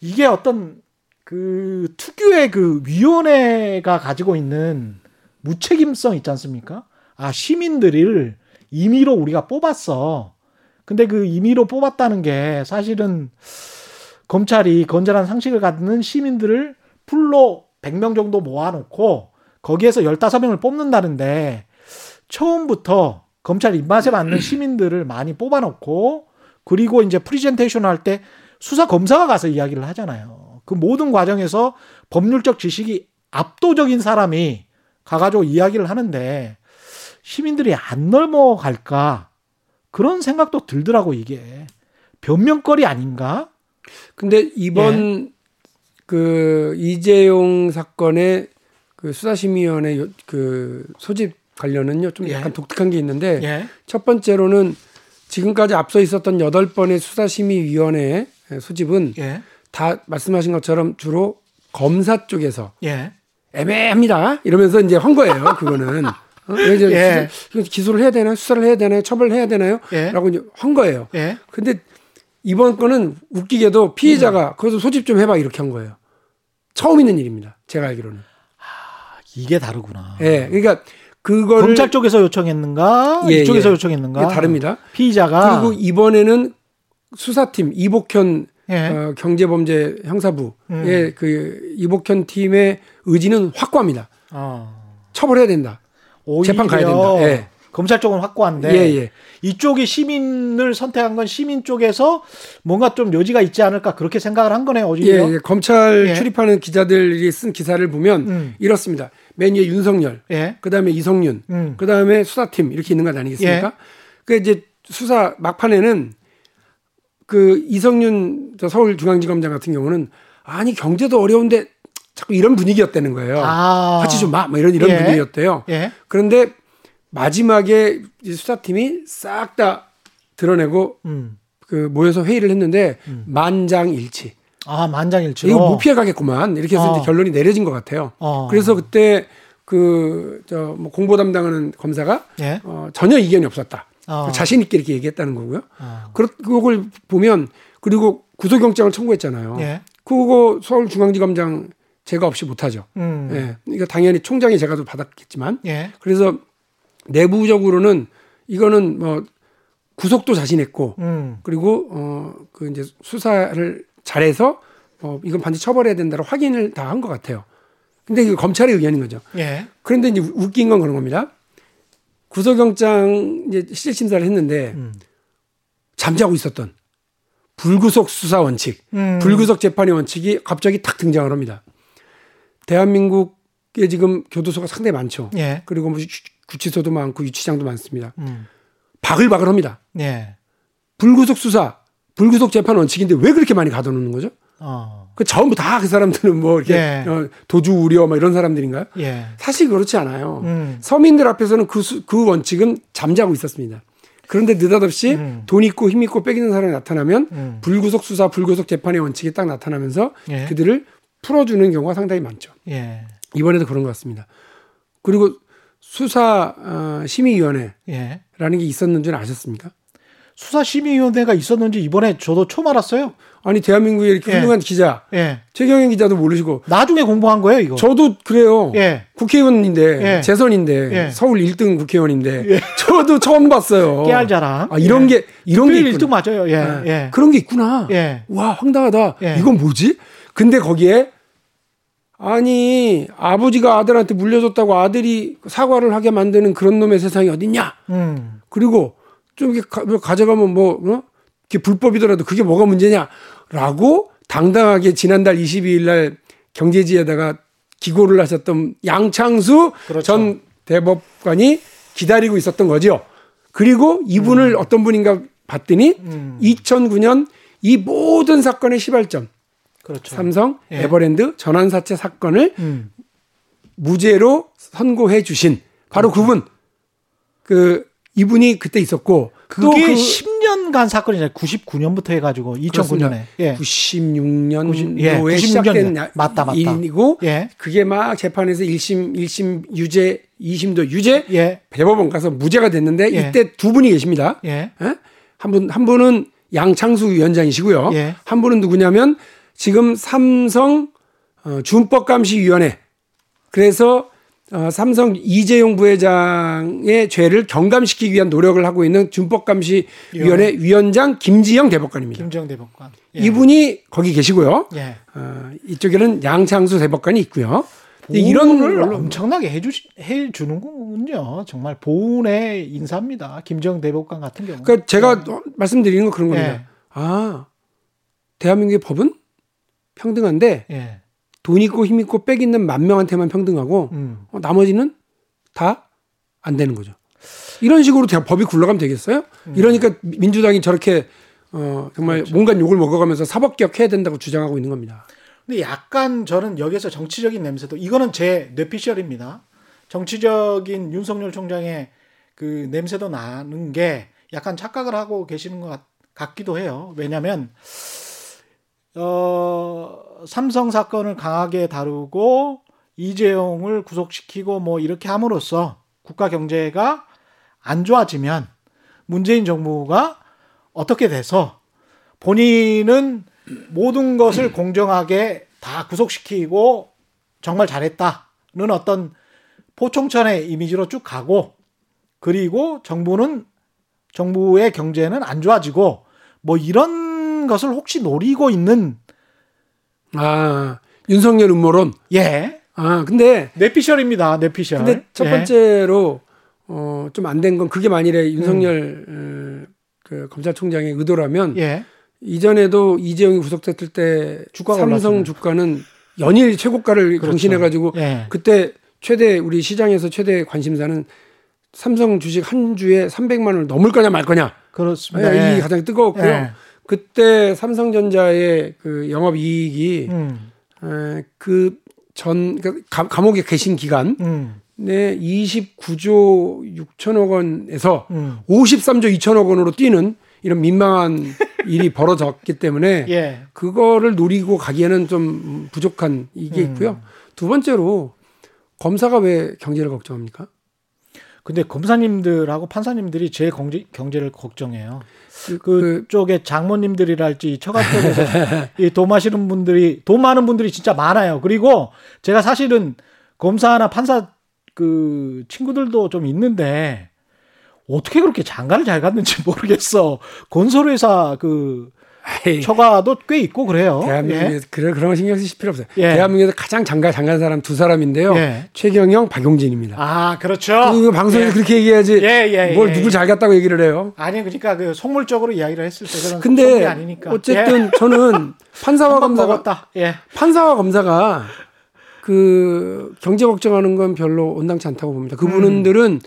이게 어떤 그 특유의 그 위원회가 가지고 있는 무책임성 있지 않습니까? 아 시민들을 임의로 우리가 뽑았어. 근데 그 임의로 뽑았다는 게 사실은 검찰이 건전한 상식을 갖는 시민들을 풀로 100명 정도 모아놓고 거기에서 15명을 뽑는다는데 처음부터 검찰 입맛에 맞는 시민들을 많이 뽑아놓고 그리고 이제 프리젠테이션 할 때 수사 검사가 가서 이야기를 하잖아요. 그 모든 과정에서 법률적 지식이 압도적인 사람이 가가지고 이야기를 하는데 시민들이 안 넘어갈까 그런 생각도 들더라고 이게 변명거리 아닌가?
근데 이번 그 이재용 사건의 그 수사심의위원회 요- 그 소집 관련은요 좀
예.
약간 독특한 게 있는데
예.
첫 번째로는 지금까지 앞서 있었던 여덟 번의 수사심의위원회 소집은
예.
다 말씀하신 것처럼 주로 검사 쪽에서
예.
애매합니다 이러면서 이제 한 거예요 그거는 어? 이제
예.
이거 기소를 해야 되나요 수사를 해야 되나요 처벌을 해야 되나요
예.
라고 이제 한 거예요
예.
근데 이번 건은 웃기게도 피해자가 거기서 소집 좀 해봐 이렇게 한 거예요. 처음 있는 일입니다. 제가 알기로는.
이게 다르구나.
예, 그러니까 그거를
검찰 쪽에서 요청했는가?
예,
이쪽에서
예.
요청했는가?
다릅니다.
피의자가
그리고 이번에는 수사팀 이복현
예.
어, 경제범죄 형사부의
음.
그 이복현 팀의 의지는 확고합니다.
어.
처벌해야 된다. 재판 가야 된다. 예.
검찰 쪽은 확고한데
예, 예.
이쪽이 시민을 선택한 건 시민 쪽에서 뭔가 좀 여지가 있지 않을까 그렇게 생각을 한 거네요.
예,
오히려.
예. 검찰
예.
출입하는 기자들이 쓴 기사를 보면
음.
이렇습니다. 맨 위에 윤석열,
예.
그다음에 이성윤,
음.
그다음에 수사팀 이렇게 있는 것 아니겠습니까? 그 이제 수사 막판에는 그 이성윤 저 서울중앙지검장 같은 경우는 아니 경제도 어려운데 자꾸 이런 분위기였다는 거예요.
아.
같이 좀 마, 뭐 이런 이런
예.
분위기였대요.
예.
그런데 마지막에 이 수사팀이 싹 다 드러내고
음.
그 모여서 회의를 했는데 만장일치.
아, 만장일치로.
이거 못 피해 가겠구만 이렇게 해서
어.
결론이 내려진 것 같아요.
어.
그래서 그때 그저뭐 공보 담당하는 검사가
예.
어, 전혀 이견이 없었다.
어.
자신 있게 이렇게 얘기했다는 거고요.
어.
그걸 보면 그리고 구속영장을 청구했잖아요.
예.
그거 서울중앙지검장 제가 없이 못하죠.
음.
예. 그러니까 당연히 총장이 제가 도 받았겠지만
예.
그래서 내부적으로는 이거는 뭐 구속도 자신했고
음.
그리고 어그 이제 수사를 잘해서 어 이건 반드시 처벌해야 된다고 확인을 다 한 것 같아요. 근데 이거 검찰의 의견인 거죠.
예.
그런데 이제 웃긴 건 그런 겁니다. 구속영장 이제 실질 심사를 했는데
음.
잠자고 있었던 불구속 수사 원칙,
음.
불구속 재판의 원칙이 갑자기 탁 등장을 합니다. 대한민국에 지금 교도소가 상당히 많죠.
예.
그리고 뭐 유- 구치소도 많고 유치장도 많습니다.
음.
바글바글합니다.
예.
불구속 수사, 불구속 재판 원칙인데 왜 그렇게 많이 가둬놓는 거죠?
어.
그 전부 다 그 사람들은 뭐 이렇게
예.
어, 도주 우려 뭐 이런 사람들인가요?
예.
사실 그렇지 않아요.
음.
서민들 앞에서는 그, 수- 그 원칙은 잠자고 있었습니다. 그런데 느닷없이 음. 돈 있고 힘 있고 빼기는 사람이 나타나면 음. 불구속 수사, 불구속 재판의 원칙이 딱 나타나면서 예. 그들을 풀어주는 경우가 상당히 많죠. 예. 이번에도 그런 것 같습니다. 그리고 수사 어, 심의위원회라는 예. 게 있었는 줄 아셨습니까?
수사심의위원회가 있었는지 이번에 저도 처음 알았어요.
아니 대한민국의 이렇게 예. 훌륭한 기자 예. 최경영 기자도 모르시고
나중에 공부한 거예요 이거.
저도 그래요. 예. 국회의원인데 예. 재선인데 예. 서울 1등 국회의원인데 예. 저도 처음 봤어요.
깨알 자랑.
아 이런 게 이런 게
1등 맞아요. 예.
그런 게 있구나. 와 황당하다. 이건 뭐지? 근데 거기에 아니 아버지가 아들한테 물려줬다고 아들이 사과를 하게 만드는 그런 놈의 세상이 어딨냐? 음. 그리고 좀 이렇게 가, 뭐 져가면 뭐, 어? 이게 불법이더라도 그게 뭐가 문제냐라고 당당하게 지난달 22일 날 경제지에다가 기고를 하셨던 양창수 그렇죠. 전 대법관이 기다리고 있었던 거죠. 그리고 이분을 음. 어떤 분인가 봤더니 음. 2009년 이 모든 사건의 시발점. 그렇죠. 삼성 예. 에버랜드 전환 사채 사건을 음. 무죄로 선고해 주신 바로 그렇죠. 그분. 그 이분이 그때 있었고
그게 그 10년간 사건이잖아요. 99년부터 해가지고 2009년에
예. 96년도에 예, 시작된 맞다, 맞다. 일이고 예. 그게 막 재판에서 1심 1심 유죄 2심도 유죄 예. 대법원 가서 무죄가 됐는데 예. 이때 두 분이 계십니다. 예. 예? 한분한 분은 양창수 위원장이시고요. 예. 한 분은 누구냐면 지금 삼성 어, 준법감시위원회 그래서 어, 삼성 이재용 부회장의 죄를 경감시키기 위한 노력을 하고 있는 준법감시위원회 위원장 김지영 대법관입니다.
김지영 대법관.
예. 이분이 거기 계시고요. 예. 어, 이쪽에는 양창수 대법관이 있고요.
이런 걸 엄청나게 해주 해주는군요. 정말 보훈의 인사입니다. 김정 대법관 같은 경우.
그러니까 제가 예. 말씀드리는 건 그런 겁니다. 예. 아 대한민국의 법은 평등한데 예. 돈 있고 힘 있고 빽 있는 만 명한테만 평등하고 음. 어, 나머지는 다 안 되는 거죠. 이런 식으로 법이 굴러가면 되겠어요? 음. 이러니까 민주당이 저렇게 어, 정말 그렇죠. 뭔가 욕을 먹어가면서 사법개혁 해야 된다고 주장하고 있는 겁니다.
근데 약간 저는 여기서 정치적인 냄새도 이거는 제 뇌피셜입니다. 정치적인 윤석열 총장의 그 냄새도 나는 게 약간 착각을 하고 계시는 것 같, 기도 해요. 왜냐하면 어, 삼성 사건을 강하게 다루고 이재용을 구속시키고 뭐 이렇게 함으로써 국가 경제가 안 좋아지면 문재인 정부가 어떻게 돼서 본인은 모든 것을 공정하게 다 구속시키고 정말 잘했다는 어떤 포청천의 이미지로 쭉 가고 그리고 정부는 정부의 경제는 안 좋아지고 뭐 이런 것을 혹시 노리고 있는
아 윤석열 음모론.
예.
아 근데
내피셜입니다. 내피셜.
근데 첫 예. 번째로 예. 어, 어좀 안 된 건 그게 만일에 윤석열 음. 어, 그 검찰총장의 의도라면 예. 이전에도 이재용이 구속됐을 때 주가가 삼성 올랐잖아요. 주가는 연일 최고가를 그렇죠. 경신해 가지고 예. 그때 최대 우리 시장에서 최대 관심사는 삼성 주식 한 주에 300만 원을 넘을 거냐 말 거냐.
그렇습니다.
예, 이 가장 뜨거웠고요. 예. 그때 삼성전자의 그 영업 이익이 음. 그전 그러니까 감옥에 계신 기간 음. 네 29조 6천억 원에서 음. 53조 2천억 원으로 뛰는 이런 민망한 일이 벌어졌기 때문에 예. 그거를 노리고 가기에는 좀 부족한 이게 음. 있고요. 두 번째로 검사가 왜 경제를 걱정합니까?
근데 검사님들하고 판사님들이 제 경제, 경제를 걱정해요. 그, 그쪽에 장모님들이랄지 처가 쪽에서 이돈 마시는 분들이 돈 많은 분들이 진짜 많아요. 그리고 제가 사실은 검사나 판사 그 친구들도 좀 있는데 어떻게 그렇게 장가를 잘 갔는지 모르겠어. 건설회사 그 처가도 꽤 있고 그래요.
대한민국에 예. 그런 그런 거 신경 쓰실 필요 없어요. 예. 대한민국에서 가장 장가 장간 사람 두 사람인데요. 예. 최경영, 박용진입니다.
아 그렇죠.
그 방송에서 예. 그렇게 얘기해야지. 예, 예, 뭘 누굴 잘 갔다고 얘기를 해요.
아니 그러니까 그 속물적으로 이야기를 했을 때 그런
근데 아니니까. 어쨌든 저는 판사와 검사가 판사와 검사가 그 경제 걱정하는 건 별로 온당치 않다고 봅니다. 그분들은 음.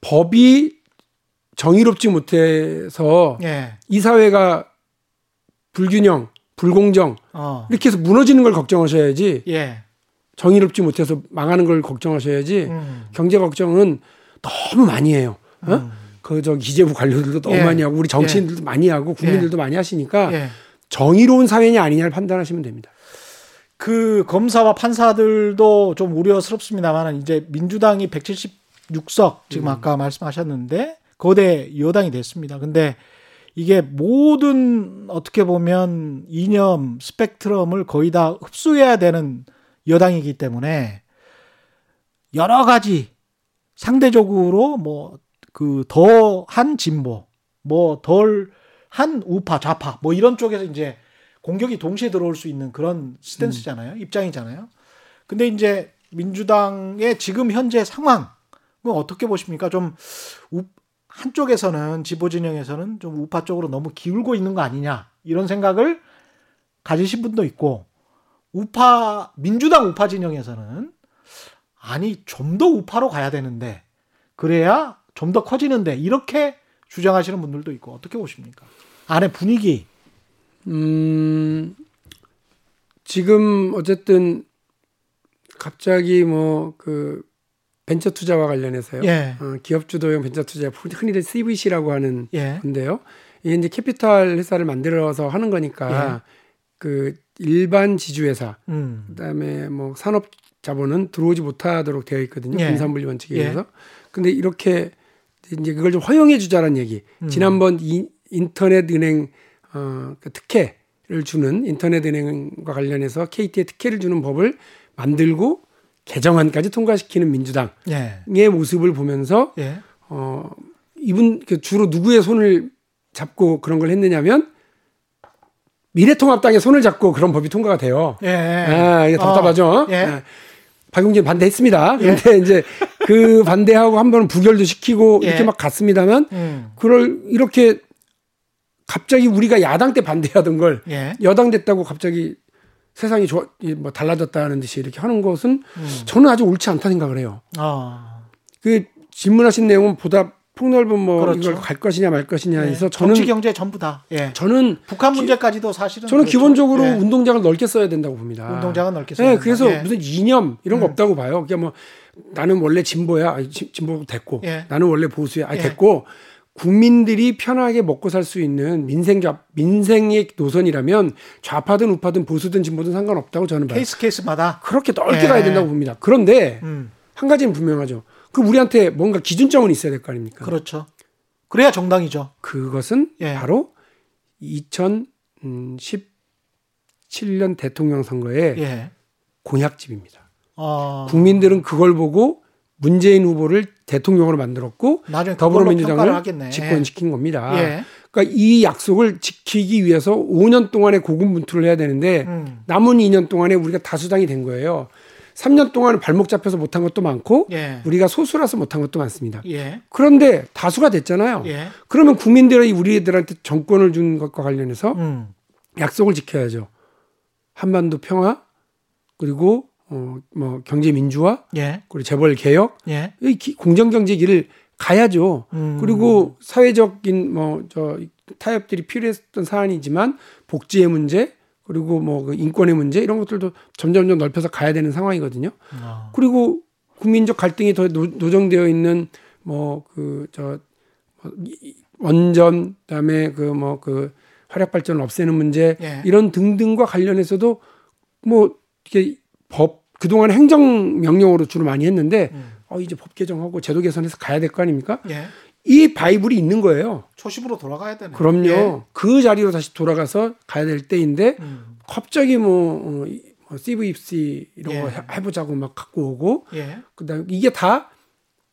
법이 정의롭지 못해서 이 사회가 불균형, 불공정 어. 이렇게 해서 무너지는 걸 걱정하셔야지. 예. 정의롭지 못해서 망하는 걸 걱정하셔야지. 음. 경제 걱정은 너무 많이 해요. 어? 음. 그저 기재부 관료들도 너무
예.
많이 하고 우리 정치인들도 많이 하고 국민들도 많이 하시니까
예.
정의로운 사회냐 아니냐를 판단하시면 됩니다.
그 검사와 판사들도 좀 우려스럽습니다만 이제 민주당이 176석 지금 아까 말씀하셨는데 거대 여당이 됐습니다. 근데 이게 모든 어떻게 보면 이념 스펙트럼을 거의 다 흡수해야 되는 여당이기 때문에 여러 가지 상대적으로 뭐 그 더 한 진보, 뭐 덜 한 우파 좌파 뭐 이런 쪽에서 이제 공격이 동시에 들어올 수 있는 그런 스탠스잖아요. 입장이잖아요. 근데 이제 민주당의 지금 현재 상황은 어떻게 보십니까? 좀 우- 한쪽에서는 지보 진영에서는 좀 우파 쪽으로 너무 기울고 있는 거 아니냐 이런 생각을 가지신 분도 있고 우파 민주당 우파 진영에서는 아니 좀 더 우파로 가야 되는데 그래야 좀 더 커지는데 이렇게 주장하시는 분들도 있고 어떻게 보십니까? 안에 분위기
음, 지금 어쨌든 갑자기 뭐 그 벤처 투자와 관련해서요.
예.
어, 기업 주도형 벤처 투자 흔히들 CVC라고 하는
예.
건데요. 이게 이제 캐피탈 회사를 만들어서 하는 거니까 그 일반 지주 회사
음.
그다음에 뭐 산업 자본은 들어오지 못하도록 되어 있거든요.
예.
금산분리 원칙에
예.
의해서. 근데 이렇게 이제 그걸 좀 허용해 주자는 얘기.
음.
지난번 이, 인터넷 은행 어, 그 특혜를 주는 인터넷 은행과 관련해서 KT에 특혜를 주는 법을 만들고 개정안까지 통과시키는 민주당의
예.
모습을 보면서
예.
어 이분 그 주로 누구의 손을 잡고 그런 걸 했느냐면 미래통합당의 손을 잡고 그런 법이 통과가 돼요.
예.
아, 이게 답답하죠.
어, 예.
예. 박용진 반대했습니다. 근데 이제 그 반대하고 한 번은 부결도 시키고
예.
이렇게 막 갔습니다만
음.
그걸 이렇게 갑자기 우리가 야당 때 반대하던 걸
예.
여당 됐다고 갑자기 세상이 좋아, 이뭐 달라졌다는 듯이 이렇게 하는 것은
음.
저는 아주 옳지 않다 생각을 해요.
어.
그 질문하신 내용은 보다 폭넓은 뭐
그렇죠.
이걸 갈 것이냐 말 것이냐에서
예.
저는
정치 경제 전부 다. 예.
저는
북한 문제까지도 사실은
저는
그렇죠.
기본적으로
예.
운동장을 넓게 써야 된다고 봅니다.
운동장은 넓게 써야
네,
된다.
그래서
예.
무슨 이념 이런 거 없다고 봐요. 그러니까 뭐 나는 원래 진보야, 아니, 진- 진보 됐고,
예.
나는 원래 보수야, 아니,
예.
됐고. 국민들이 편하게 먹고 살 수 있는 민생 민생의 노선이라면 좌파든 우파든 보수든 진보든 상관없다고 저는 봐요.
케이스 케이스마다
그렇게 넓게
예.
가야 된다고 봅니다. 그런데
음.
한 가지는 분명하죠. 그 우리한테 뭔가 기준점은 있어야 될 거 아닙니까?
그렇죠. 그래야 정당이죠.
그것은
예.
바로 2017년 대통령 선거의
예.
공약집입니다.
어.
국민들은 그걸 보고 문재인 후보를 대통령으로 만들었고 더불어민주당을. 집권시킨 겁니다.
예.
그러니까 이 약속을 지키기 위해서 5년 동안의 고군분투를 해야 되는데
음.
남은 2년 동안에 우리가 다수당이 된 거예요. 3년 동안 발목 잡혀서 못한 것도 많고
예.
우리가 소수라서 못한 것도 많습니다.
예.
그런데 다수가 됐잖아요.
예.
그러면 국민들이 우리들한테 정권을 준 것과 관련해서
음.
약속을 지켜야죠. 한반도 평화 그리고 어, 뭐 경제 민주화
예.
그리고 재벌 개혁
예.
이 기- 공정 경제 길을 가야죠.
음.
그리고 사회적인 뭐 저 타협들이 필요했던 사안이지만 복지의 문제 그리고 뭐 그 인권의 문제 이런 것들도 점점점 넓혀서 가야 되는 상황이거든요.
어.
그리고 국민적 갈등이 더 노, 노정되어 있는 뭐 그 저 원전 그다음에 그 뭐그 화력 발전을 없애는 문제
예.
이런 등등과 관련해서도 뭐 이게 법 그동안 행정 명령으로 주로 많이 했는데
음.
어 이제 법 개정하고 제도 개선해서 가야 될 거 아닙니까?
예.
이 바이블이 있는 거예요.
초심으로 돌아가야 되네.
그럼요.
예.
그 자리로 다시 돌아가서 가야 될 때인데
음.
갑자기 뭐, 어, 이- 뭐 CVC 이런
예.
거 해- 해보자고 막 갖고 오고
예.
그다음 이게 다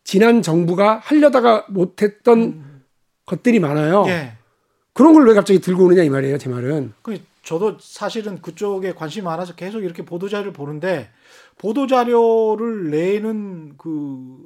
지난 정부가 하려다가 못했던 것들이 많아요.
음. 예.
그런 걸 왜 갑자기 들고 오느냐 이 말이에요. 제 말은.
그 저도 사실은 그쪽에 관심이 많아서 계속 이렇게 보도 자료를 보는데 보도 자료를 내는 그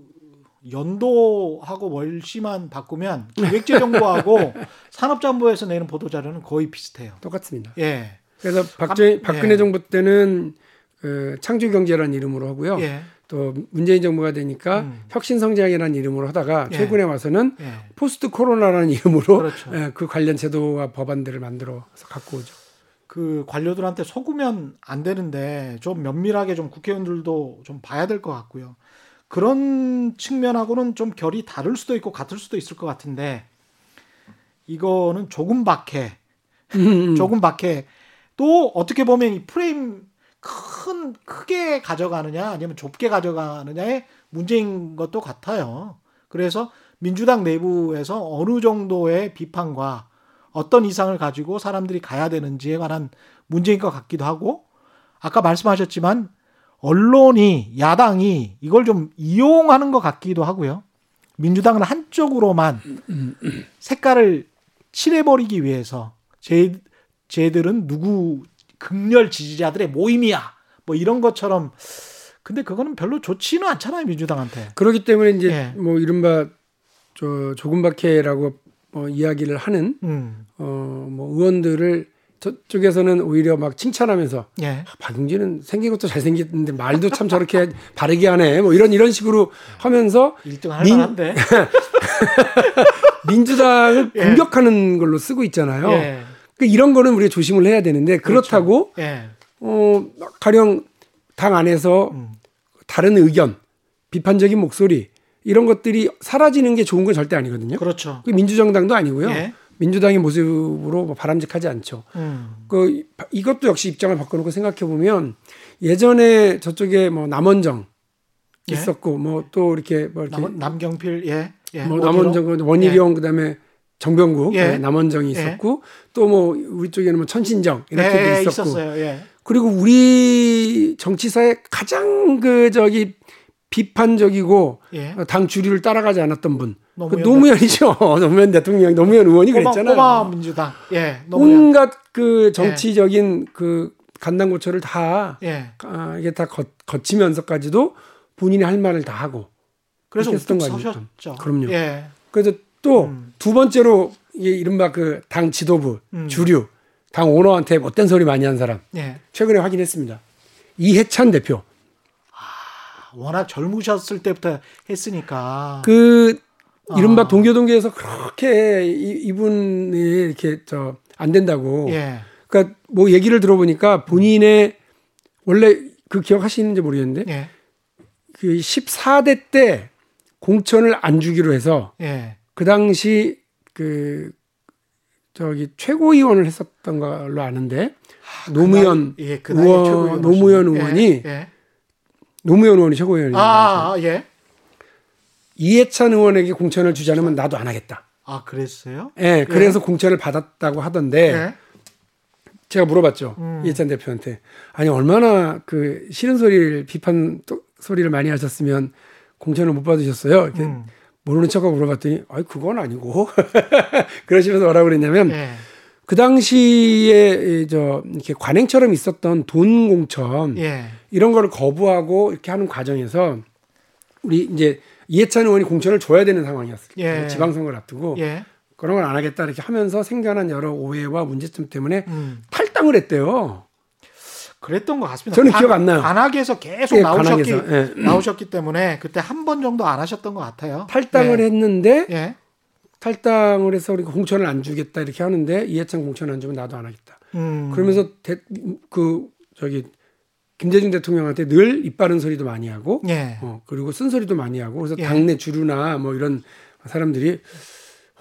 연도하고 월시만 바꾸면 기획재정부하고 산업정부에서 내는 보도 자료는 거의 비슷해요.
똑같습니다.
예.
그래서 박정,
감-
박근혜
예.
정부 때는 그 창조경제라는 이름으로 하고요.
예.
또 문재인 정부가 되니까
음.
혁신성장이라는 이름으로 하다가
예.
최근에 와서는
예.
포스트 코로나라는 이름으로
그렇죠.
예, 그 관련 제도와 법안들을 만들어서 갖고 오죠.
그 관료들한테 속으면 안 되는데 좀 면밀하게 좀 국회의원들도 좀 봐야 될 것 같고요. 그런 측면하고는 좀 결이 다를 수도 있고 같을 수도 있을 것 같은데 이거는 조금 밖에
음.
조금 밖에 또 어떻게 보면 이 프레임 큰 크게 가져가느냐 아니면 좁게 가져가느냐의 문제인 것도 같아요. 그래서 민주당 내부에서 어느 정도의 비판과 어떤 이상을 가지고 사람들이 가야 되는지에 관한 문제인 것 같기도 하고 아까 말씀하셨지만 언론이 야당이 이걸 좀 이용하는 것 같기도 하고요. 민주당은 한쪽으로만 색깔을 칠해버리기 위해서 제, 쟤들은 누구 극렬 지지자들의 모임이야. 뭐 이런 것처럼 근데 그거는 별로 좋지는 않잖아요 민주당한테.
그렇기 때문에 이제
예.
뭐 이른바 저 조금밖에라고 뭐 이야기를 하는
음.
어 뭐 의원들을 저쪽에서는 오히려 막 칭찬하면서
예.
아, 박용진은 생긴 것도 잘생겼는데 말도 참 저렇게 바르게 하네. 뭐 이런 이런 식으로 하면서
1등 할
민-
만한데.
민주당을
예.
공격하는 걸로 쓰고 있잖아요.
예.
그 이런 거는 우리가 조심을 해야 되는데 그렇다고
예.
어 가령 당 안에서
음.
다른 의견, 비판적인 목소리 이런 것들이 사라지는 게 좋은 건 절대 아니거든요.
그렇죠.
그 민주정당도 아니고요.
예.
민주당의 모습으로 뭐 바람직하지 않죠.
음.
그 이것도 역시 입장을 바꿔놓고 생각해 보면 예전에 저쪽에 뭐 남원정
예.
있었고 뭐 또 이렇게 뭐 이렇게
남, 남경필 예. 예.
뭐? 남원정 원희룡 그다음에 정병국
예.
네, 남원정이 있었고 또 뭐 우리 쪽에는 뭐 천신정 이렇게도
예,
있었고.
예.
그리고 우리 정치사의 가장 그 저기 비판적이고
예.
당 주류를 따라가지 않았던 분. 그
노무현
노무현이죠. 노무현 대통령, 노무현 의원이
꼬마,
그랬잖아요.
꼬마 민주당. 예. 노무현.
온갖 그 정치적인 그 간당고초를 다
예.
아, 이게 다 거, 거치면서까지도 본인이 할 말을 다 하고
그래서
했던 거 아닙니까? 그럼요.
예.
그래서 또
음.
두 번째로 이게 이른바 그 당 지도부
음.
주류 당 오너한테 못된 소리 많이 한 사람
예.
최근에 확인했습니다. 이해찬 대표
워낙 젊으셨을 때부터 했으니까.
그 이른바
아.
동교동계에서 그렇게 이, 이분이 이렇게 저 안 된다고
예.
그러니까 뭐 얘기를 들어보니까 본인의 원래 그 기억하시는지 모르겠는데
예.
그 14대 때 공천을 안 주기로 해서
예.
그 당시 그 저기 최고위원을 했었던 걸로 아는데 노무현
예, 그 나이에
의원,
최고위원이시네.
노무현 의원이
예. 예.
노무현 의원이 최고위원이에요.
아, 아, 예.
이해찬 의원에게 공천을 주지 않으면 나도 안 하겠다.
아, 그랬어요?
예, 그래서 공천을 받았다고 하던데
예.
제가 물어봤죠
음.
이해찬 대표한테 아니 얼마나 그 싫은 소리를 비판 또- 소리를 많이 하셨으면 공천을 못 받으셨어요. 이렇게
음.
모르는 척하고 물어봤더니 아이 그건 아니고 그러시면서 뭐라고 그랬냐면
예.
그 당시에 이저 이렇게 관행처럼 있었던 돈 공천
예.
이런 거를 거부하고 이렇게 하는 과정에서 우리 이제 이해찬 의원이 공천을 줘야 되는 상황이었어요.
예.
지방선거를 앞두고
예.
그런 걸 안 하겠다 이렇게 하면서 생겨난 여러 오해와 문제점 때문에
음.
탈당을 했대요.
그랬던 것 같습니다.
저는 기억 안 나요.
관악에서 계속
예,
나오셨기,
예.
나오셨기 때문에 그때 한 번 정도 안 하셨던 것 같아요.
탈당을
예.
했는데
예.
탈당을 해서 우리가 공천을 안 주겠다 이렇게 하는데 이해찬 공천 안 주면 나도 안 하겠다.
음.
그러면서 대, 그 저기 김대중 대통령한테 늘 입 바른 소리도 많이 하고
예.
어, 그리고 쓴소리도 많이 하고 그래서
예.
당내 주류나 뭐 이런 사람들이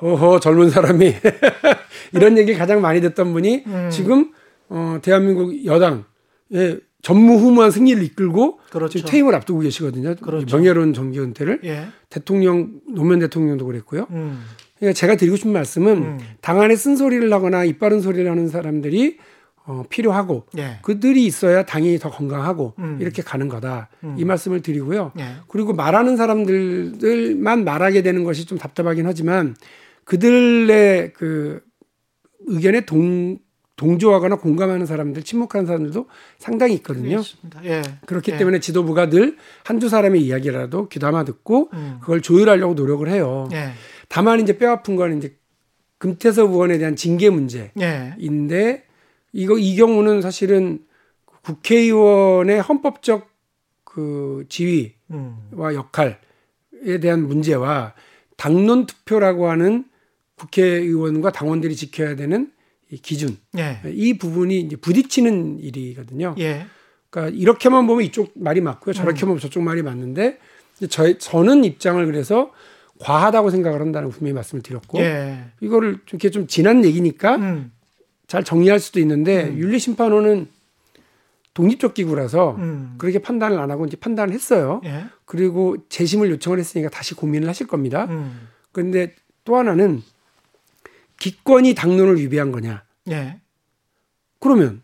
허허 젊은 사람이 이런 얘기 가장 많이 듣던 분이
음.
지금 어, 대한민국 여당의 전무후무한 승리를 이끌고
그렇죠.
지금 퇴임을 앞두고 계시거든요.
그렇죠.
명예로운 정기 은퇴를
예.
대통령 노무현 대통령도 그랬고요.
음.
그러니까 제가 드리고 싶은 말씀은
음.
당 안에 쓴 소리를 하거나 입 바른 소리를 하는 사람들이 어, 필요하고
예.
그들이 있어야 당이 더 건강하고
음.
이렇게 가는 거다.
음.
이 말씀을 드리고요.
예.
그리고 말하는 사람들만 말하게 되는 것이 좀 답답하긴 하지만 그들의 그 의견에 동 동조하거나 공감하는 사람들, 침묵하는 사람들도 상당히 있거든요.
예.
그렇기
예.
때문에 지도부가 늘 한두 사람의 이야기라도 귀담아 듣고
음.
그걸 조율하려고 노력을 해요.
예.
다만 이제 뼈 아픈 건 이제 금태섭 의원에 대한 징계 문제.
예.
인데 이거 이 경우는 사실은 국회의원의 헌법적 그 지위와
음.
역할에 대한 문제와 당론 투표라고 하는 국회의원과 당원들이 지켜야 되는 이 기준
예.
이 부분이 이제 부딪히는 일이거든요.
예.
그러니까 이렇게만 보면 이쪽 말이 맞고요. 저렇게
음.
보면 저쪽 말이 맞는데 저 저는 입장을 그래서 과하다고 생각을 한다는 분명히 말씀을 드렸고 예. 이거를 좀 이렇게 좀 지난 얘기니까 음. 잘 정리할 수도 있는데 음. 윤리심판원은 독립적 기구라서 음. 그렇게 판단을 안 하고 이제 판단을 했어요. 예. 그리고 재심을 요청을 했으니까 다시 고민을 하실 겁니다. 음. 그런데 또 하나는 기권이 당론을 위배한 거냐. 예. 그러면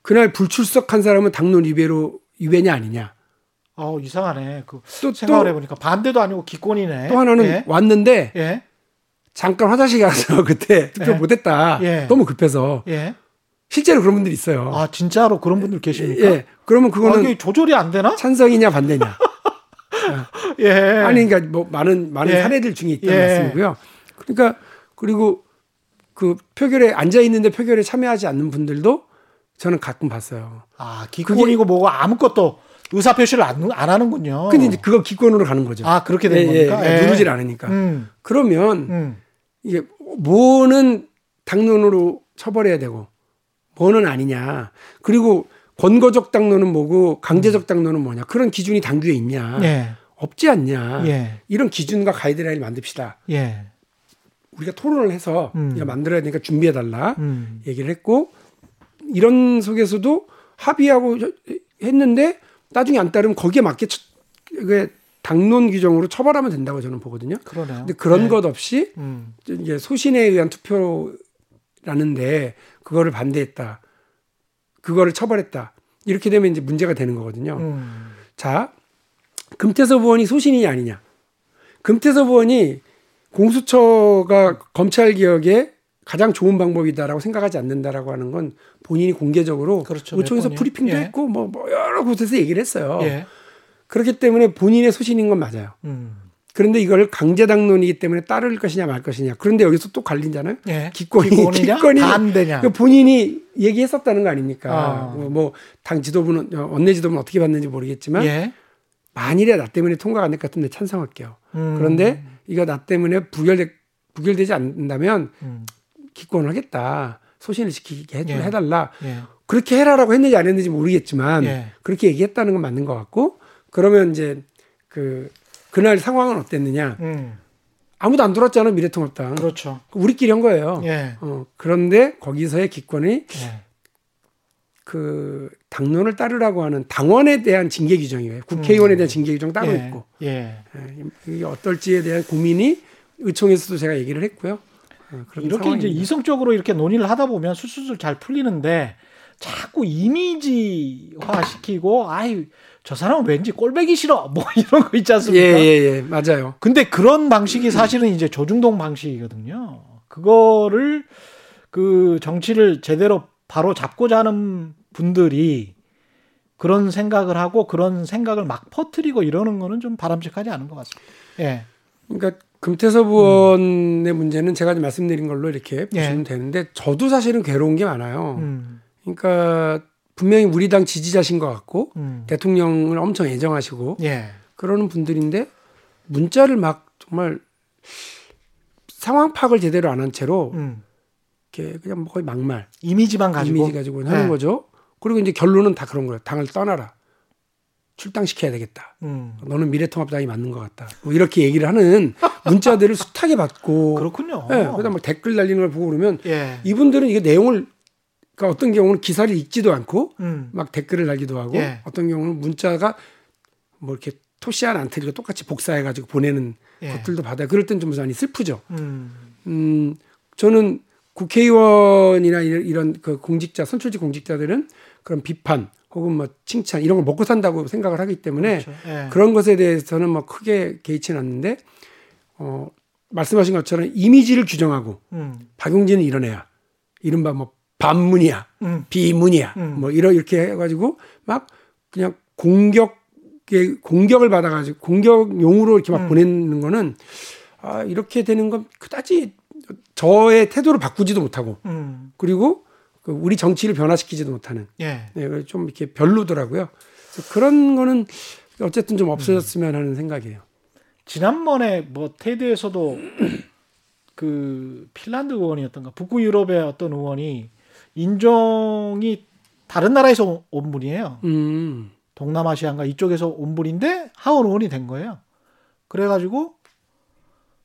그날 불출석한 사람은 당론 위배로 위배냐 아니냐.
어 이상하네. 그 또, 생각을 또, 해보니까 반대도 아니고 기권이네.
또 하나는 예? 왔는데 예? 잠깐 화장실 가서 그때 투표 예? 못했다. 예. 너무 급해서. 예. 실제로 그런 분들이 있어요.
아 진짜로 그런 분들 계십니까? 예.
그러면 그거는 아,
조절이 안 되나?
찬성이냐 반대냐. 예. 아니 그러니까 뭐 많은 많은 예. 사례들 중에 있다는 예. 말씀이고요. 그러니까 그리고 그 표결에 앉아 있는데 표결에 참여하지 않는 분들도 저는 가끔 봤어요.
아 기권이고 뭐고 아무것도 의사 표시를 안, 안 하는군요.
근데 이제 그거 기권으로 가는 거죠.
아 그렇게 되는 예, 겁니까?
예, 누르질 않으니까. 음. 그러면 음. 이게 뭐는 당론으로 처벌해야 되고 뭐는 아니냐. 그리고 권거적 당론은 뭐고 강제적 당론은 뭐냐. 그런 기준이 당규에 있냐. 예. 없지 않냐. 예. 이런 기준과 가이드라인을 만듭시다. 예. 우리가 토론을 해서 음. 이거 만들어야 되니까 준비해 달라 음. 얘기를 했고 이런 속에서도 합의하고 했는데 나중에 안 따르면 거기에 맞게 처, 그 당론 규정으로 처벌하면 된다고 저는 보거든요.
그러네요.
근데 그런 네. 것 없이 음. 이제 소신에 의한 투표라는데 그거를 반대했다. 그거를 처벌했다. 이렇게 되면 이제 문제가 되는 거거든요. 음. 자, 금태섭 의원이 소신이 아니냐. 금태섭 의원이 공수처가 검찰 개혁에 가장 좋은 방법이다라고 생각하지 않는다라고 하는 건 본인이 공개적으로 그렇죠, 의총에서 브리핑도 예. 했고 뭐, 뭐, 여러 곳에서 얘기를 했어요. 예. 그렇기 때문에 본인의 소신인 건 맞아요. 음. 그런데 이걸 강제 당론이기 때문에 따를 것이냐 말 것이냐. 그런데 여기서 또 갈린잖아요. 예. 기권이 기권이 반대냐. 그 본인이 얘기했었다는 거 아닙니까? 아. 뭐당 뭐 지도부는 원내 지도부는 어떻게 봤는지 모르겠지만 예. 만일에 나 때문에 통과가 안 될 것 같은데 찬성할게요. 음. 그런데 이거 나 때문에 부결되, 부결되지 않는다면 음. 기권을 하겠다. 소신을 지키게 예. 해달라. 예. 그렇게 해라라고 했는지 안 했는지 모르겠지만 예. 그렇게 얘기했다는 건 맞는 것 같고 그러면 이제 그 그날 상황은 어땠느냐. 음. 아무도 안 들었잖아 미래통합당.
그렇죠.
우리끼리 한 거예요. 예. 어, 그런데 거기서의 기권이 예. 그 당론을 따르라고 하는 당원에 대한 징계 규정이에요. 국회의원에 대한 징계 규정 따로 예. 있고. 예. 예. 이게 어떨지에 대한 고민이 의총에서도 제가 얘기를 했고요.
어, 이렇게 상황입니다. 이제 이성적으로 이렇게 논의를 하다 보면 술술술 잘 풀리는데 자꾸 이미지화 시키고 아이 저 사람은 왠지 꼴배기 싫어 뭐 이런 거 있지 않습니까?
예예예 예, 예, 맞아요.
근데 그런 방식이 사실은 이제 조중동 방식이거든요. 그거를 그 정치를 제대로 바로 잡고자 하는 분들이 그런 생각을 하고 그런 생각을 막 퍼뜨리고 이러는 거는 좀 바람직하지 않은 것 같습니다. 예.
그러니까 금태섭 의원의 음. 문제는 제가 말씀드린 걸로 이렇게 보시면 예. 되는데 저도 사실은 괴로운 게 많아요. 음. 그러니까 분명히 우리 당 지지자신 것 같고 음. 대통령을 엄청 애정하시고 예. 그러는 분들인데 문자를 막 정말 상황 파악을 제대로 안 한 채로 음. 이렇게 그냥 뭐 거의 막말
이미지만 가지고
이미지 가지고 하는 네. 거죠. 그리고 이제 결론은 다 그런 거예요. 당을 떠나라. 출당시켜야 되겠다. 음. 너는 미래통합당이 맞는 것 같다. 뭐 이렇게 얘기를 하는 문자들을 숱하게 받고
그렇군요.
네, 그다음 막 댓글 달리는 걸 보고 그러면 예. 이분들은 이게 내용을 그러니까 어떤 경우는 기사를 읽지도 않고 음. 막 댓글을 달기도 하고 예. 어떤 경우는 문자가 뭐 이렇게 토시안 안 틀리고 똑같이 복사해 가지고 보내는 예. 것들도 받아요. 그럴 땐 좀 많이 슬프죠. 음. 음 저는 국회의원이나 이런 그 공직자 선출직 공직자들은 그런 비판 혹은 뭐 칭찬 이런 걸 먹고 산다고 생각을 하기 때문에 그렇죠. 예. 그런 것에 대해서는 뭐 크게 개의치는 않는데 어 말씀하신 것처럼 이미지를 규정하고 음. 박용진은 이런 애야 이른바 뭐 반문이야 음. 비문이야 음. 뭐 이런 이렇게 해가지고 막 그냥 공격 공격을 받아가지고 공격용으로 이렇게 막 음. 보내는 거는 아 이렇게 되는 건 그다지 저의 태도를 바꾸지도 못하고 음. 그리고 그 우리 정치를 변화시키지도 못하는 예. 네, 좀 이렇게 별로더라고요. 그런 거는 어쨌든 좀 없어졌으면 하는 생각이에요.
지난번에 뭐 테드에서도 그 핀란드 의원이었던가 북구 유럽의 어떤 의원이 인종이 다른 나라에서 온 분이에요. 음. 동남아시아인가 이쪽에서 온 분인데 하원 의원이 된 거예요. 그래가지고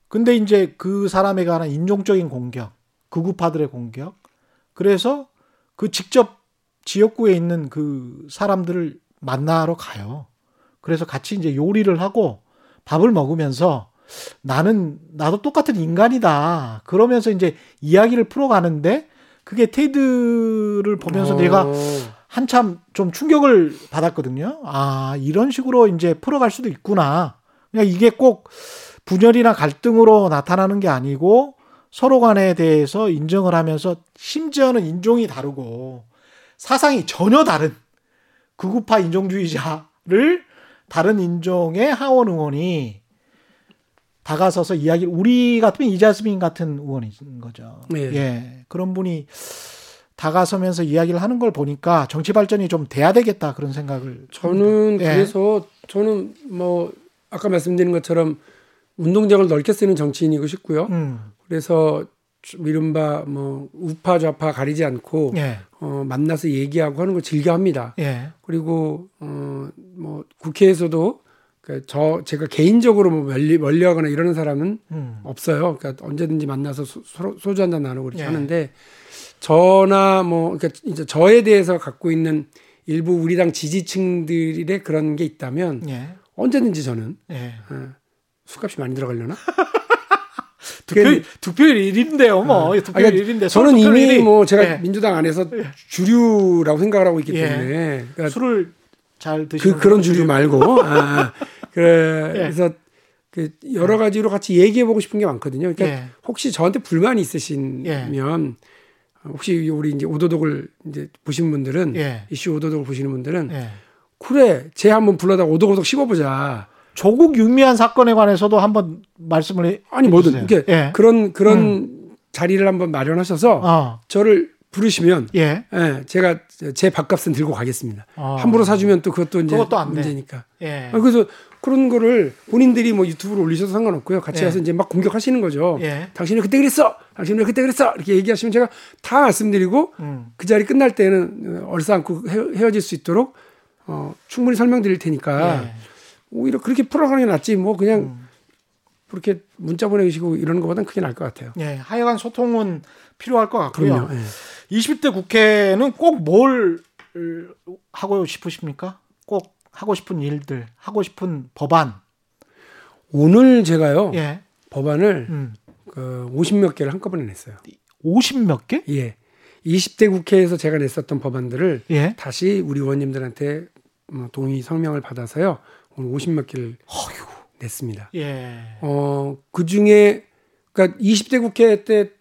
근데 이제 그 사람에 관한 인종적인 공격, 극우파들의 공격. 그래서 그 직접 지역구에 있는 그 사람들을 만나러 가요. 그래서 같이 이제 요리를 하고 밥을 먹으면서 나는 나도 똑같은 인간이다. 그러면서 이제 이야기를 풀어가는데 그게 테드를 보면서
어.
내가 한참 좀 충격을 받았거든요. 아, 이런 식으로 이제 풀어갈 수도 있구나. 그냥 이게 꼭 분열이나 갈등으로 나타나는 게 아니고 서로 간에 대해서 인정을 하면서 심지어는 인종이 다르고 사상이 전혀 다른 극우파 인종주의자를 다른 인종의 하원 의원이 다가서서 이야기 우리 같으면 이자스민 같은 의원인 거죠.
예.
예. 그런 분이 다가서면서 이야기를 하는 걸 보니까 정치 발전이 좀 돼야 되겠다 그런 생각을
저는
예.
그래서 저는 뭐 아까 말씀드린 것처럼 운동장을 넓게 쓰는 정치인이고 싶고요.
음.
그래서 이른바 뭐 우파 좌파 가리지 않고
예.
어, 만나서 얘기하고 하는 걸 즐겨합니다.
예.
그리고 어, 뭐 국회에서도 그저 제가 개인적으로 뭐 멀리 멀리하거나 이러는 사람은
음.
없어요. 그러니까 언제든지 만나서 소, 소주 한 잔 나누고 그렇게
예.
하는데 저나 뭐 그러니까 이제 저에 대해서 갖고 있는 일부 우리 당 지지층들의 그런 게 있다면
예.
언제든지 저는
예.
어, 술값이 많이 들어가려나?
득표율 득표율 1인데요, 뭐.
아,
득표율
그러니까
1인데
저는 이미 뭐 제가
예.
민주당 안에서 주류라고 생각을 하고 있기
예.
때문에 그러니까
술을 잘 드시는
그 그런 주류 말고 아, 그래,
예.
그래서 그 여러 가지로 같이 얘기해 보고 싶은 게 많거든요. 그러니까
예.
혹시 저한테 불만이 있으시면 혹시 우리 이제 오도독을 이제 보신 분들은
예.
이슈 오도독을 보시는 분들은
예.
그래 쟤 한번 불러다가 오도오독 씹어보자.
조국 윤미한 사건에 관해서도 한번 말씀을 해,
아니 뭐든
해주세요.
이게
예.
그런 그런 자리를 한번 마련하셔서
어.
저를 부르시면
예.
예, 제가 제 밥값은 들고 가겠습니다.
어.
함부로 사주면 또 그것도 이제
그것도.
문제니까.
예.
아, 그래서 그런 거를 본인들이 뭐 유튜브로 올리셔도 상관없고요. 같이
예.
가서 이제 막 공격하시는 거죠.
예.
당신이 그때 그랬어. 당신이 왜 그때 그랬어. 이렇게 얘기하시면 제가 다 말씀드리고
음.
그 자리 끝날 때는 얼싸안고 헤- 헤어질 수 있도록 어, 충분히 설명드릴 테니까
예.
오히려 그렇게 풀어가는 게 낫지 뭐 그냥
음.
그렇게 문자 보내시고 이러는 것보다는 그게 나을 것 같아요.
예. 하여간 소통은 필요할 것 같고요.
그럼요. 예.
20대 국회는 꼭 뭘 하고 싶으십니까? 꼭 하고 싶은 일들, 하고 싶은 법안.
오늘 제가요
예.
법안을
음.
그 50몇 개를 한꺼번에 냈어요.
50몇 개?
예. 20대 국회에서 제가 냈었던 법안들을
예.
다시 우리 의원님들한테 뭐 동의 성명을 받아서요. 오늘 50몇 개를 냈습니다.
예.
어, 그 중에 그러니까 20대 국회 때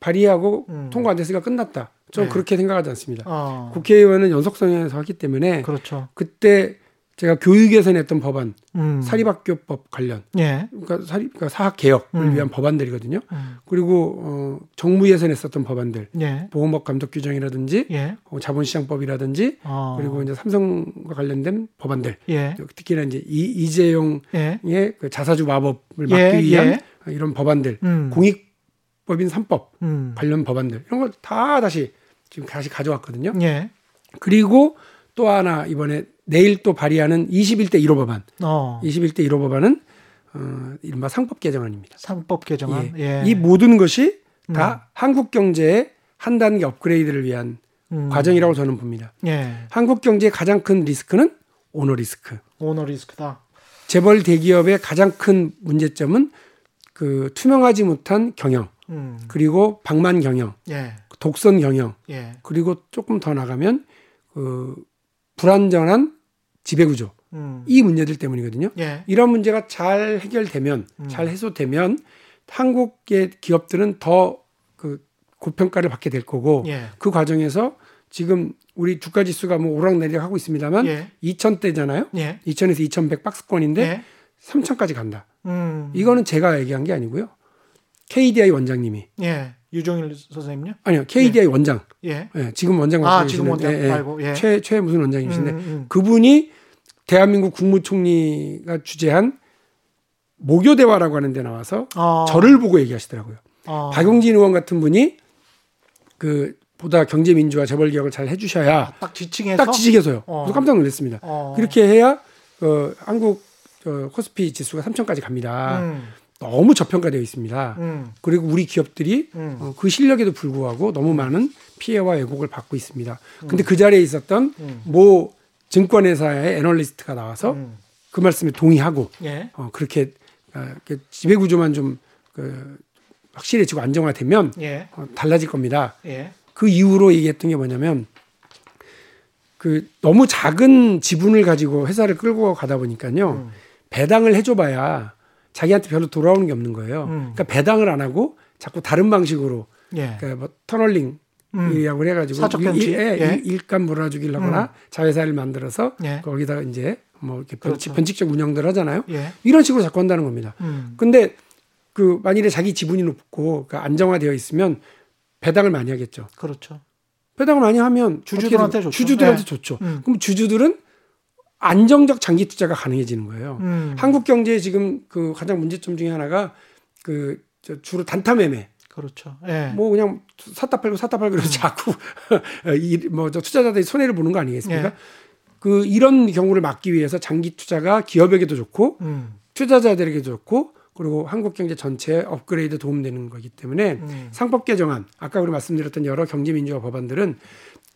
발의하고
음.
통과 안 됐으니까 끝났다. 저는
네.
그렇게 생각하지 않습니다.
어.
국회의원은 연속성에서 하기 때문에
그렇죠.
그때 제가 교육에서 냈던 법안,
음.
사립학교법 관련,
예.
그러니까 사립, 그러니까 사학 개혁을
음.
위한 법안들이거든요.
음.
그리고 어, 정부에서 냈었던 법안들,
예.
보험법 감독 규정이라든지
예.
어, 자본시장법이라든지
어.
그리고 이제 삼성과 관련된 법안들,
예.
특히나 이제 이, 이재용의
예.
그 자사주 마법을 막기
예,
위한
예.
이런 법안들,
음.
공익법인 3법
음.
관련 법안들 이런 걸 다 다시 지금 다시 가져왔거든요.
예.
그리고 또 하나 이번에 내일 또 발의하는 21대 1호 법안,
어.
21대 1호 법안은 어, 이른바 상법 개정안입니다.
상법 개정안.
예.
예.
이 모든 것이 다 한국 경제의 한 단계 업그레이드를 위한
음.
과정이라고 저는 봅니다.
예.
한국 경제의 가장 큰 리스크는 오너 리스크.
오너 리스크다.
재벌 대기업의 가장 큰 문제점은 그 투명하지 못한 경영,
음.
그리고 방만 경영,
예.
독선 경영,
예.
그리고 조금 더 나가면 그 불안전한 지배 구조
음.
이 문제들 때문이거든요.
예.
이런 문제가 잘 해결되면
음.
잘 해소되면 한국의 기업들은 더 그 고평가를 받게 될 거고
예.
그 과정에서 지금 우리 주가 지수가 뭐 오락내리락 하고 있습니다만
예.
2,000대잖아요.
예.
2,000에서 2,100 박스권인데
예.
3,000까지 간다.
음.
이거는 제가 얘기한 게 아니고요. KDI 원장님이
예. 유종일 선생님요?
아니요 KDI 원장
예.
예, 지금 원장
아, 지금
계시는,
원장 말고, 예.
최, 최 무슨 원장이신데
음, 음.
그분이 대한민국 국무총리가 주재한 모교 대화라고 하는 데 나와서
어.
저를 보고 얘기하시더라고요.
어.
박용진 의원 같은 분이 그 보다 경제 민주화 재벌 개혁을 잘 해주셔야
딱 지칭해서
딱 지지해서요.
어.
그래서 깜짝 놀랐습니다.
어.
그렇게 해야 어, 한국 어, 코스피 지수가 3천까지 갑니다.
음,
너무 저평가되어 있습니다.
음,
그리고 우리 기업들이
음.
어, 그 실력에도 불구하고 너무 많은 피해와 왜곡을 받고 있습니다. 근데 그 자리에 있었던
음.
모 증권회사의 애널리스트가 나와서
음.
그 말씀에 동의하고
예.
어, 그렇게 어, 이렇게 지배 구조만 좀 그, 확실해지고 안정화되면
예.
어, 달라질 겁니다.
예.
그 이후로 얘기했던 게 뭐냐면 그 너무 작은 지분을 가지고 회사를 끌고 가다 보니까요
음.
배당을 해줘봐야 자기한테 별로 돌아오는 게 없는 거예요.
음.
그러니까 배당을 안 하고 자꾸 다른 방식으로
예.
그러니까 뭐 터널링
음.
이라고 해가지고
사적
일-
편취?
일, 예,
예.
일- 일감 몰아주기를 하거나 자회사를 만들어서
예.
거기다가 이제 뭐 이렇게 변칙,
그렇죠.
변칙 적 운영들 하잖아요.
예.
이런 식으로 자꾸 한다는 겁니다.
음.
근데 그 만일에 자기 지분이 높고 그 안정화되어 있으면 배당을 많이 하겠죠.
그렇죠.
배당을 많이 하면
주주들한테? 좋죠.
주주들한테
네.
좋죠.
음.
그럼 주주들은 안정적 장기 투자가 가능해지는 거예요.
음.
한국 경제의 지금 그 가장 문제점 중에 하나가 그저 주로 단타 매매.
그렇죠. 예.
뭐 그냥 샀다 팔고 샀다 팔고 그래서 자꾸 이뭐저 투자자들이 손해를 보는 거 아니겠습니까?
예.
그 이런 경우를 막기 위해서 장기 투자가 기업에게도 좋고
음.
투자자들에게도 좋고 그리고 한국 경제 전체에 업그레이드 도움되는 거기 때문에
음.
상법 개정안 아까 우리 말씀드렸던 여러 경제 민주화 법안들은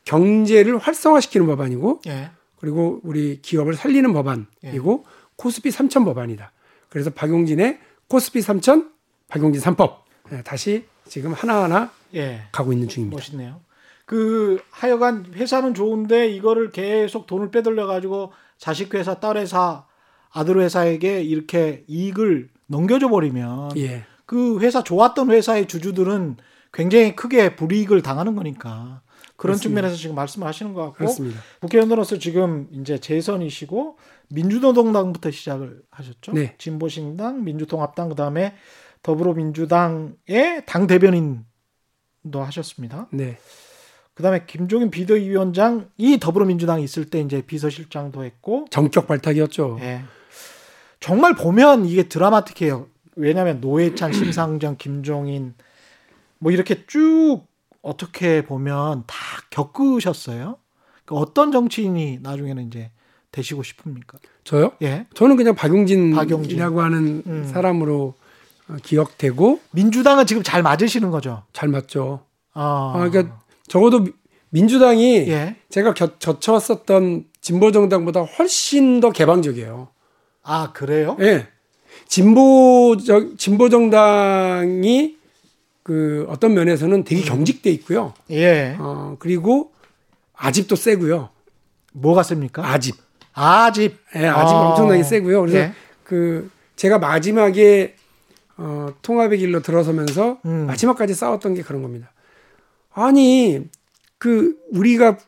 경제를 활성화시키는 법안이고
예.
그리고 우리 기업을 살리는 법안이고 코스피 3천 법안이다. 그래서 박용진의 코스피 3천 박용진 3법 네, 다시 지금 하나하나
예.
가고 있는 중입니다.
멋있네요. 그 하여간 회사는 좋은데 이거를 계속 돈을 빼돌려 가지고 자식 회사, 딸 회사, 아들 회사에게 이렇게 이익을 넘겨줘 버리면
예.
그 회사 좋았던 회사의 주주들은 굉장히 크게 불이익을 당하는 거니까 그런
그렇습니다.
측면에서 지금 말씀을 하시는 것 같고
그렇습니다.
국회의원으로서 지금 이제 재선이시고 민주노동당부터 시작을 하셨죠.
네.
진보신당, 민주통합당 그다음에 더불어민주당의 당 대변인도 하셨습니다.
네.
그다음에 김종인 비대위원장이 더불어민주당에 있을 때 이제 비서실장도 했고
정격 발탁이었죠.
예. 정말 보면 이게 드라마틱해요. 왜냐하면 노회찬, 심상정, 김종인 뭐 이렇게 쭉 어떻게 보면 다 겪으셨어요. 그 어떤 정치인이 나중에는 이제 되시고 싶습니까?
저요?
예.
저는 그냥 박용진이라고
박용진.
하는
음.
사람으로 어, 기억되고
민주당은 지금 잘 맞으시는 거죠.
잘 맞죠.
아,
아, 그러니까 적어도 미- 민주당이
예.
제가 겨, 젖혀왔었던 진보 정당보다 훨씬 더 개방적이에요.
아 그래요?
예. 진보적 진보 정당이 그 어떤 면에서는 되게 경직돼 있고요.
예.
어, 그리고 아집도 세고요.
뭐가 셉니까?
아집.
아집.
예, 아집
아.
엄청나게 세고요. 그래서
예.
그 제가 마지막에 어, 통합의 길로 들어서면서
음.
마지막까지 싸웠던 게 그런 겁니다. 아니 그 우리가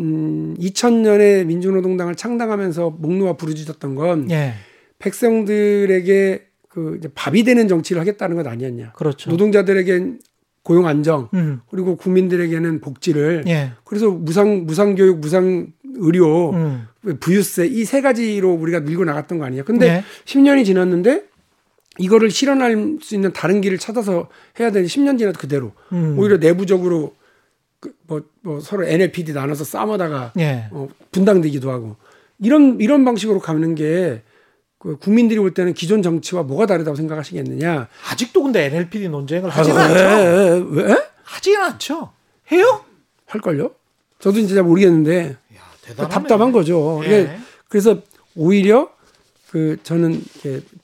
음, 2000년에 민주노동당을 창당하면서 목 놓아 부르짖었던 건
예.
백성들에게 그 이제 밥이 되는 정치를 하겠다는 것 아니었냐.
그렇죠.
노동자들에겐 고용 안정
음.
그리고 국민들에게는 복지를
예.
그래서 무상 무상 교육 무상 의료
음.
부유세 이 세 가지로 우리가 밀고 나갔던 거 아니에요. 근데
예.
10년이 지났는데 이거를 실현할 수 있는 다른 길을 찾아서 해야 되는데 10년 지나도 그대로
음.
오히려 내부적으로 그 뭐, 뭐 서로 NLPD 나눠서 싸우다가
예.
어, 분당되기도 하고 이런 이런 방식으로 가는 게 그 국민들이 볼 때는 기존 정치와 뭐가 다르다고 생각하시겠느냐?
아직도 근데 NLPD 논쟁을
아,
않죠.
왜? 왜?
하지는 않죠. 해요?
할걸요? 저도 이제 잘 모르겠는데
야, 대단하네.
답답한 거죠.
예.
그래서 오히려 그 저는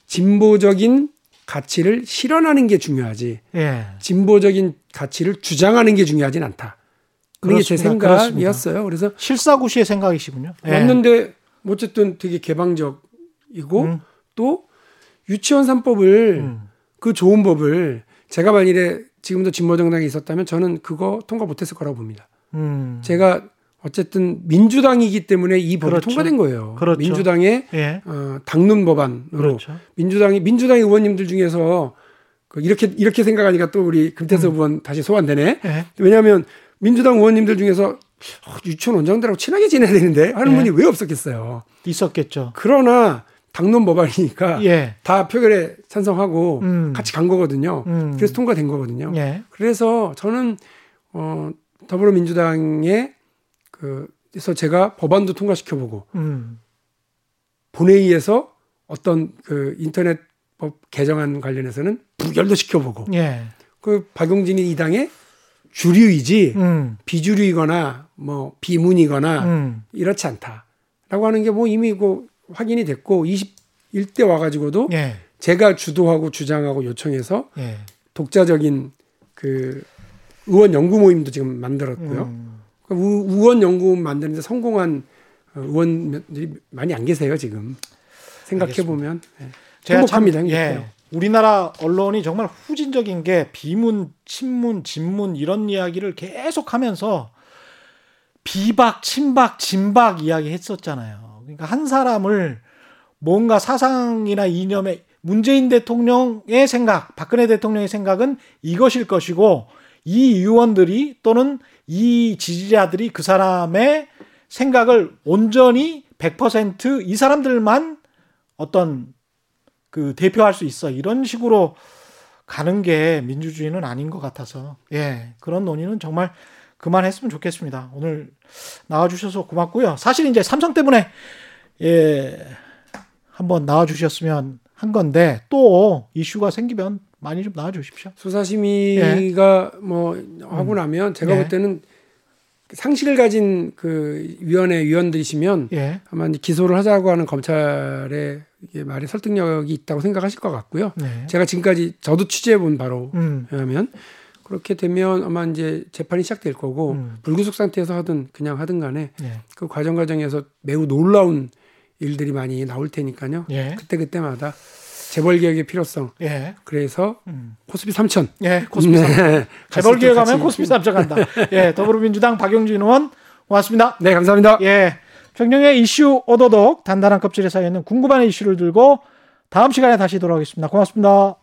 진보적인 가치를 실현하는 게 중요하지
예.
진보적인 가치를 주장하는 게 중요하진 않다. 그게 제.
그렇습니다.
생각이었어요. 그래서
실사구시의 생각이시군요. 예.
왔는데 뭐 어쨌든 되게 개방적 이고
음.
또 유치원 3법을
음.
그 좋은 법을 제가 만일에 지금도 진보정당에 있었다면 저는 그거 통과 못했을 거라고 봅니다.
음.
제가 어쨌든 민주당이기 때문에 이 법이
그렇죠.
통과된 거예요.
그렇죠.
민주당의
예.
어, 당론 법안으로
그렇죠.
민주당이 민주당 의원님들 중에서 그 이렇게 이렇게 생각하니까 또 우리 금태섭 의원 다시 소환되네.
예.
왜냐하면 민주당 의원님들 중에서 어, 유치원 원장들하고 친하게 지내야 되는데 하는
예.
분이 왜 없었겠어요.
있었겠죠.
그러나 당론 법안이니까
예.
다 표결에 찬성하고
음.
같이 간 거거든요.
음.
그래서 통과된 거거든요.
예.
그래서 저는 어 더불어민주당의 그 그래서 제가 법안도 통과시켜보고
음.
본회의에서 어떤 그 인터넷법 개정안 관련해서는 부결도 시켜보고
예.
그 박용진이 이 당의 주류이지
음.
비주류이거나 뭐 비문이거나
음.
이렇지 않다라고 하는 게 뭐 이미 그 확인이 됐고 21대 와가지고도
예.
제가 주도하고 주장하고 요청해서
예.
독자적인 그 의원 연구 모임도 지금 만들었고요.
음.
그 우- 의원 연구 만드는데 성공한 어, 의원들이 많이 안 계세요 지금 생각해 보면
제가
행복합니다.
참. 예. 우리나라 언론이 정말 후진적인 게 비문, 친문, 진문 이런 이야기를 계속하면서 비박, 친박, 진박 이야기 했었잖아요. 그러니까 한 사람을 뭔가 사상이나 이념에 문재인 대통령의 생각, 박근혜 대통령의 생각은 이것일 것이고 이 의원들이 또는 이 지지자들이 그 사람의 생각을 온전히 100%이 사람들만 어떤 그 대표할 수 있어. 이런 식으로 가는 게 민주주의는 아닌 것 같아서. 예. 그런 논의는 정말 그만했으면 좋겠습니다. 오늘 나와주셔서 고맙고요. 사실 이제 삼성 때문에 예 한번 나와주셨으면 한 건데 또 이슈가 생기면 많이 좀 나와주십시오.
수사심의가 뭐 하고
음.
나면 제가
예.
볼 때는 상식을 가진 그 위원회 위원들이시면
예,
아마 이제 기소를 하자고 하는 검찰의 이게 말이 설득력이 있다고 생각하실 것 같고요.
네,
제가 지금까지 저도 취재해 본 바로
음,
하면 그렇게 되면 아마 이제 재판이 시작될 거고
음.
불구속 상태에서 하든 그냥 하든 간에
예,
그 과정 과정에서 매우 놀라운 일들이 많이 나올 테니까요.
예,
그때 그때마다 재벌 개혁의 필요성.
예,
그래서
음.
코스피 3천.
예, 코스피 삼
네.
재벌 기획하면 코스피 삼천 간다. 예, 더불어민주당 박용진 의원 고맙습니다.
네, 감사합니다.
예. 최경영의 이슈 오도독 단단한 껍질에 쌓여있는 궁금한 이슈를 들고 다음 시간에 다시 돌아오겠습니다. 고맙습니다.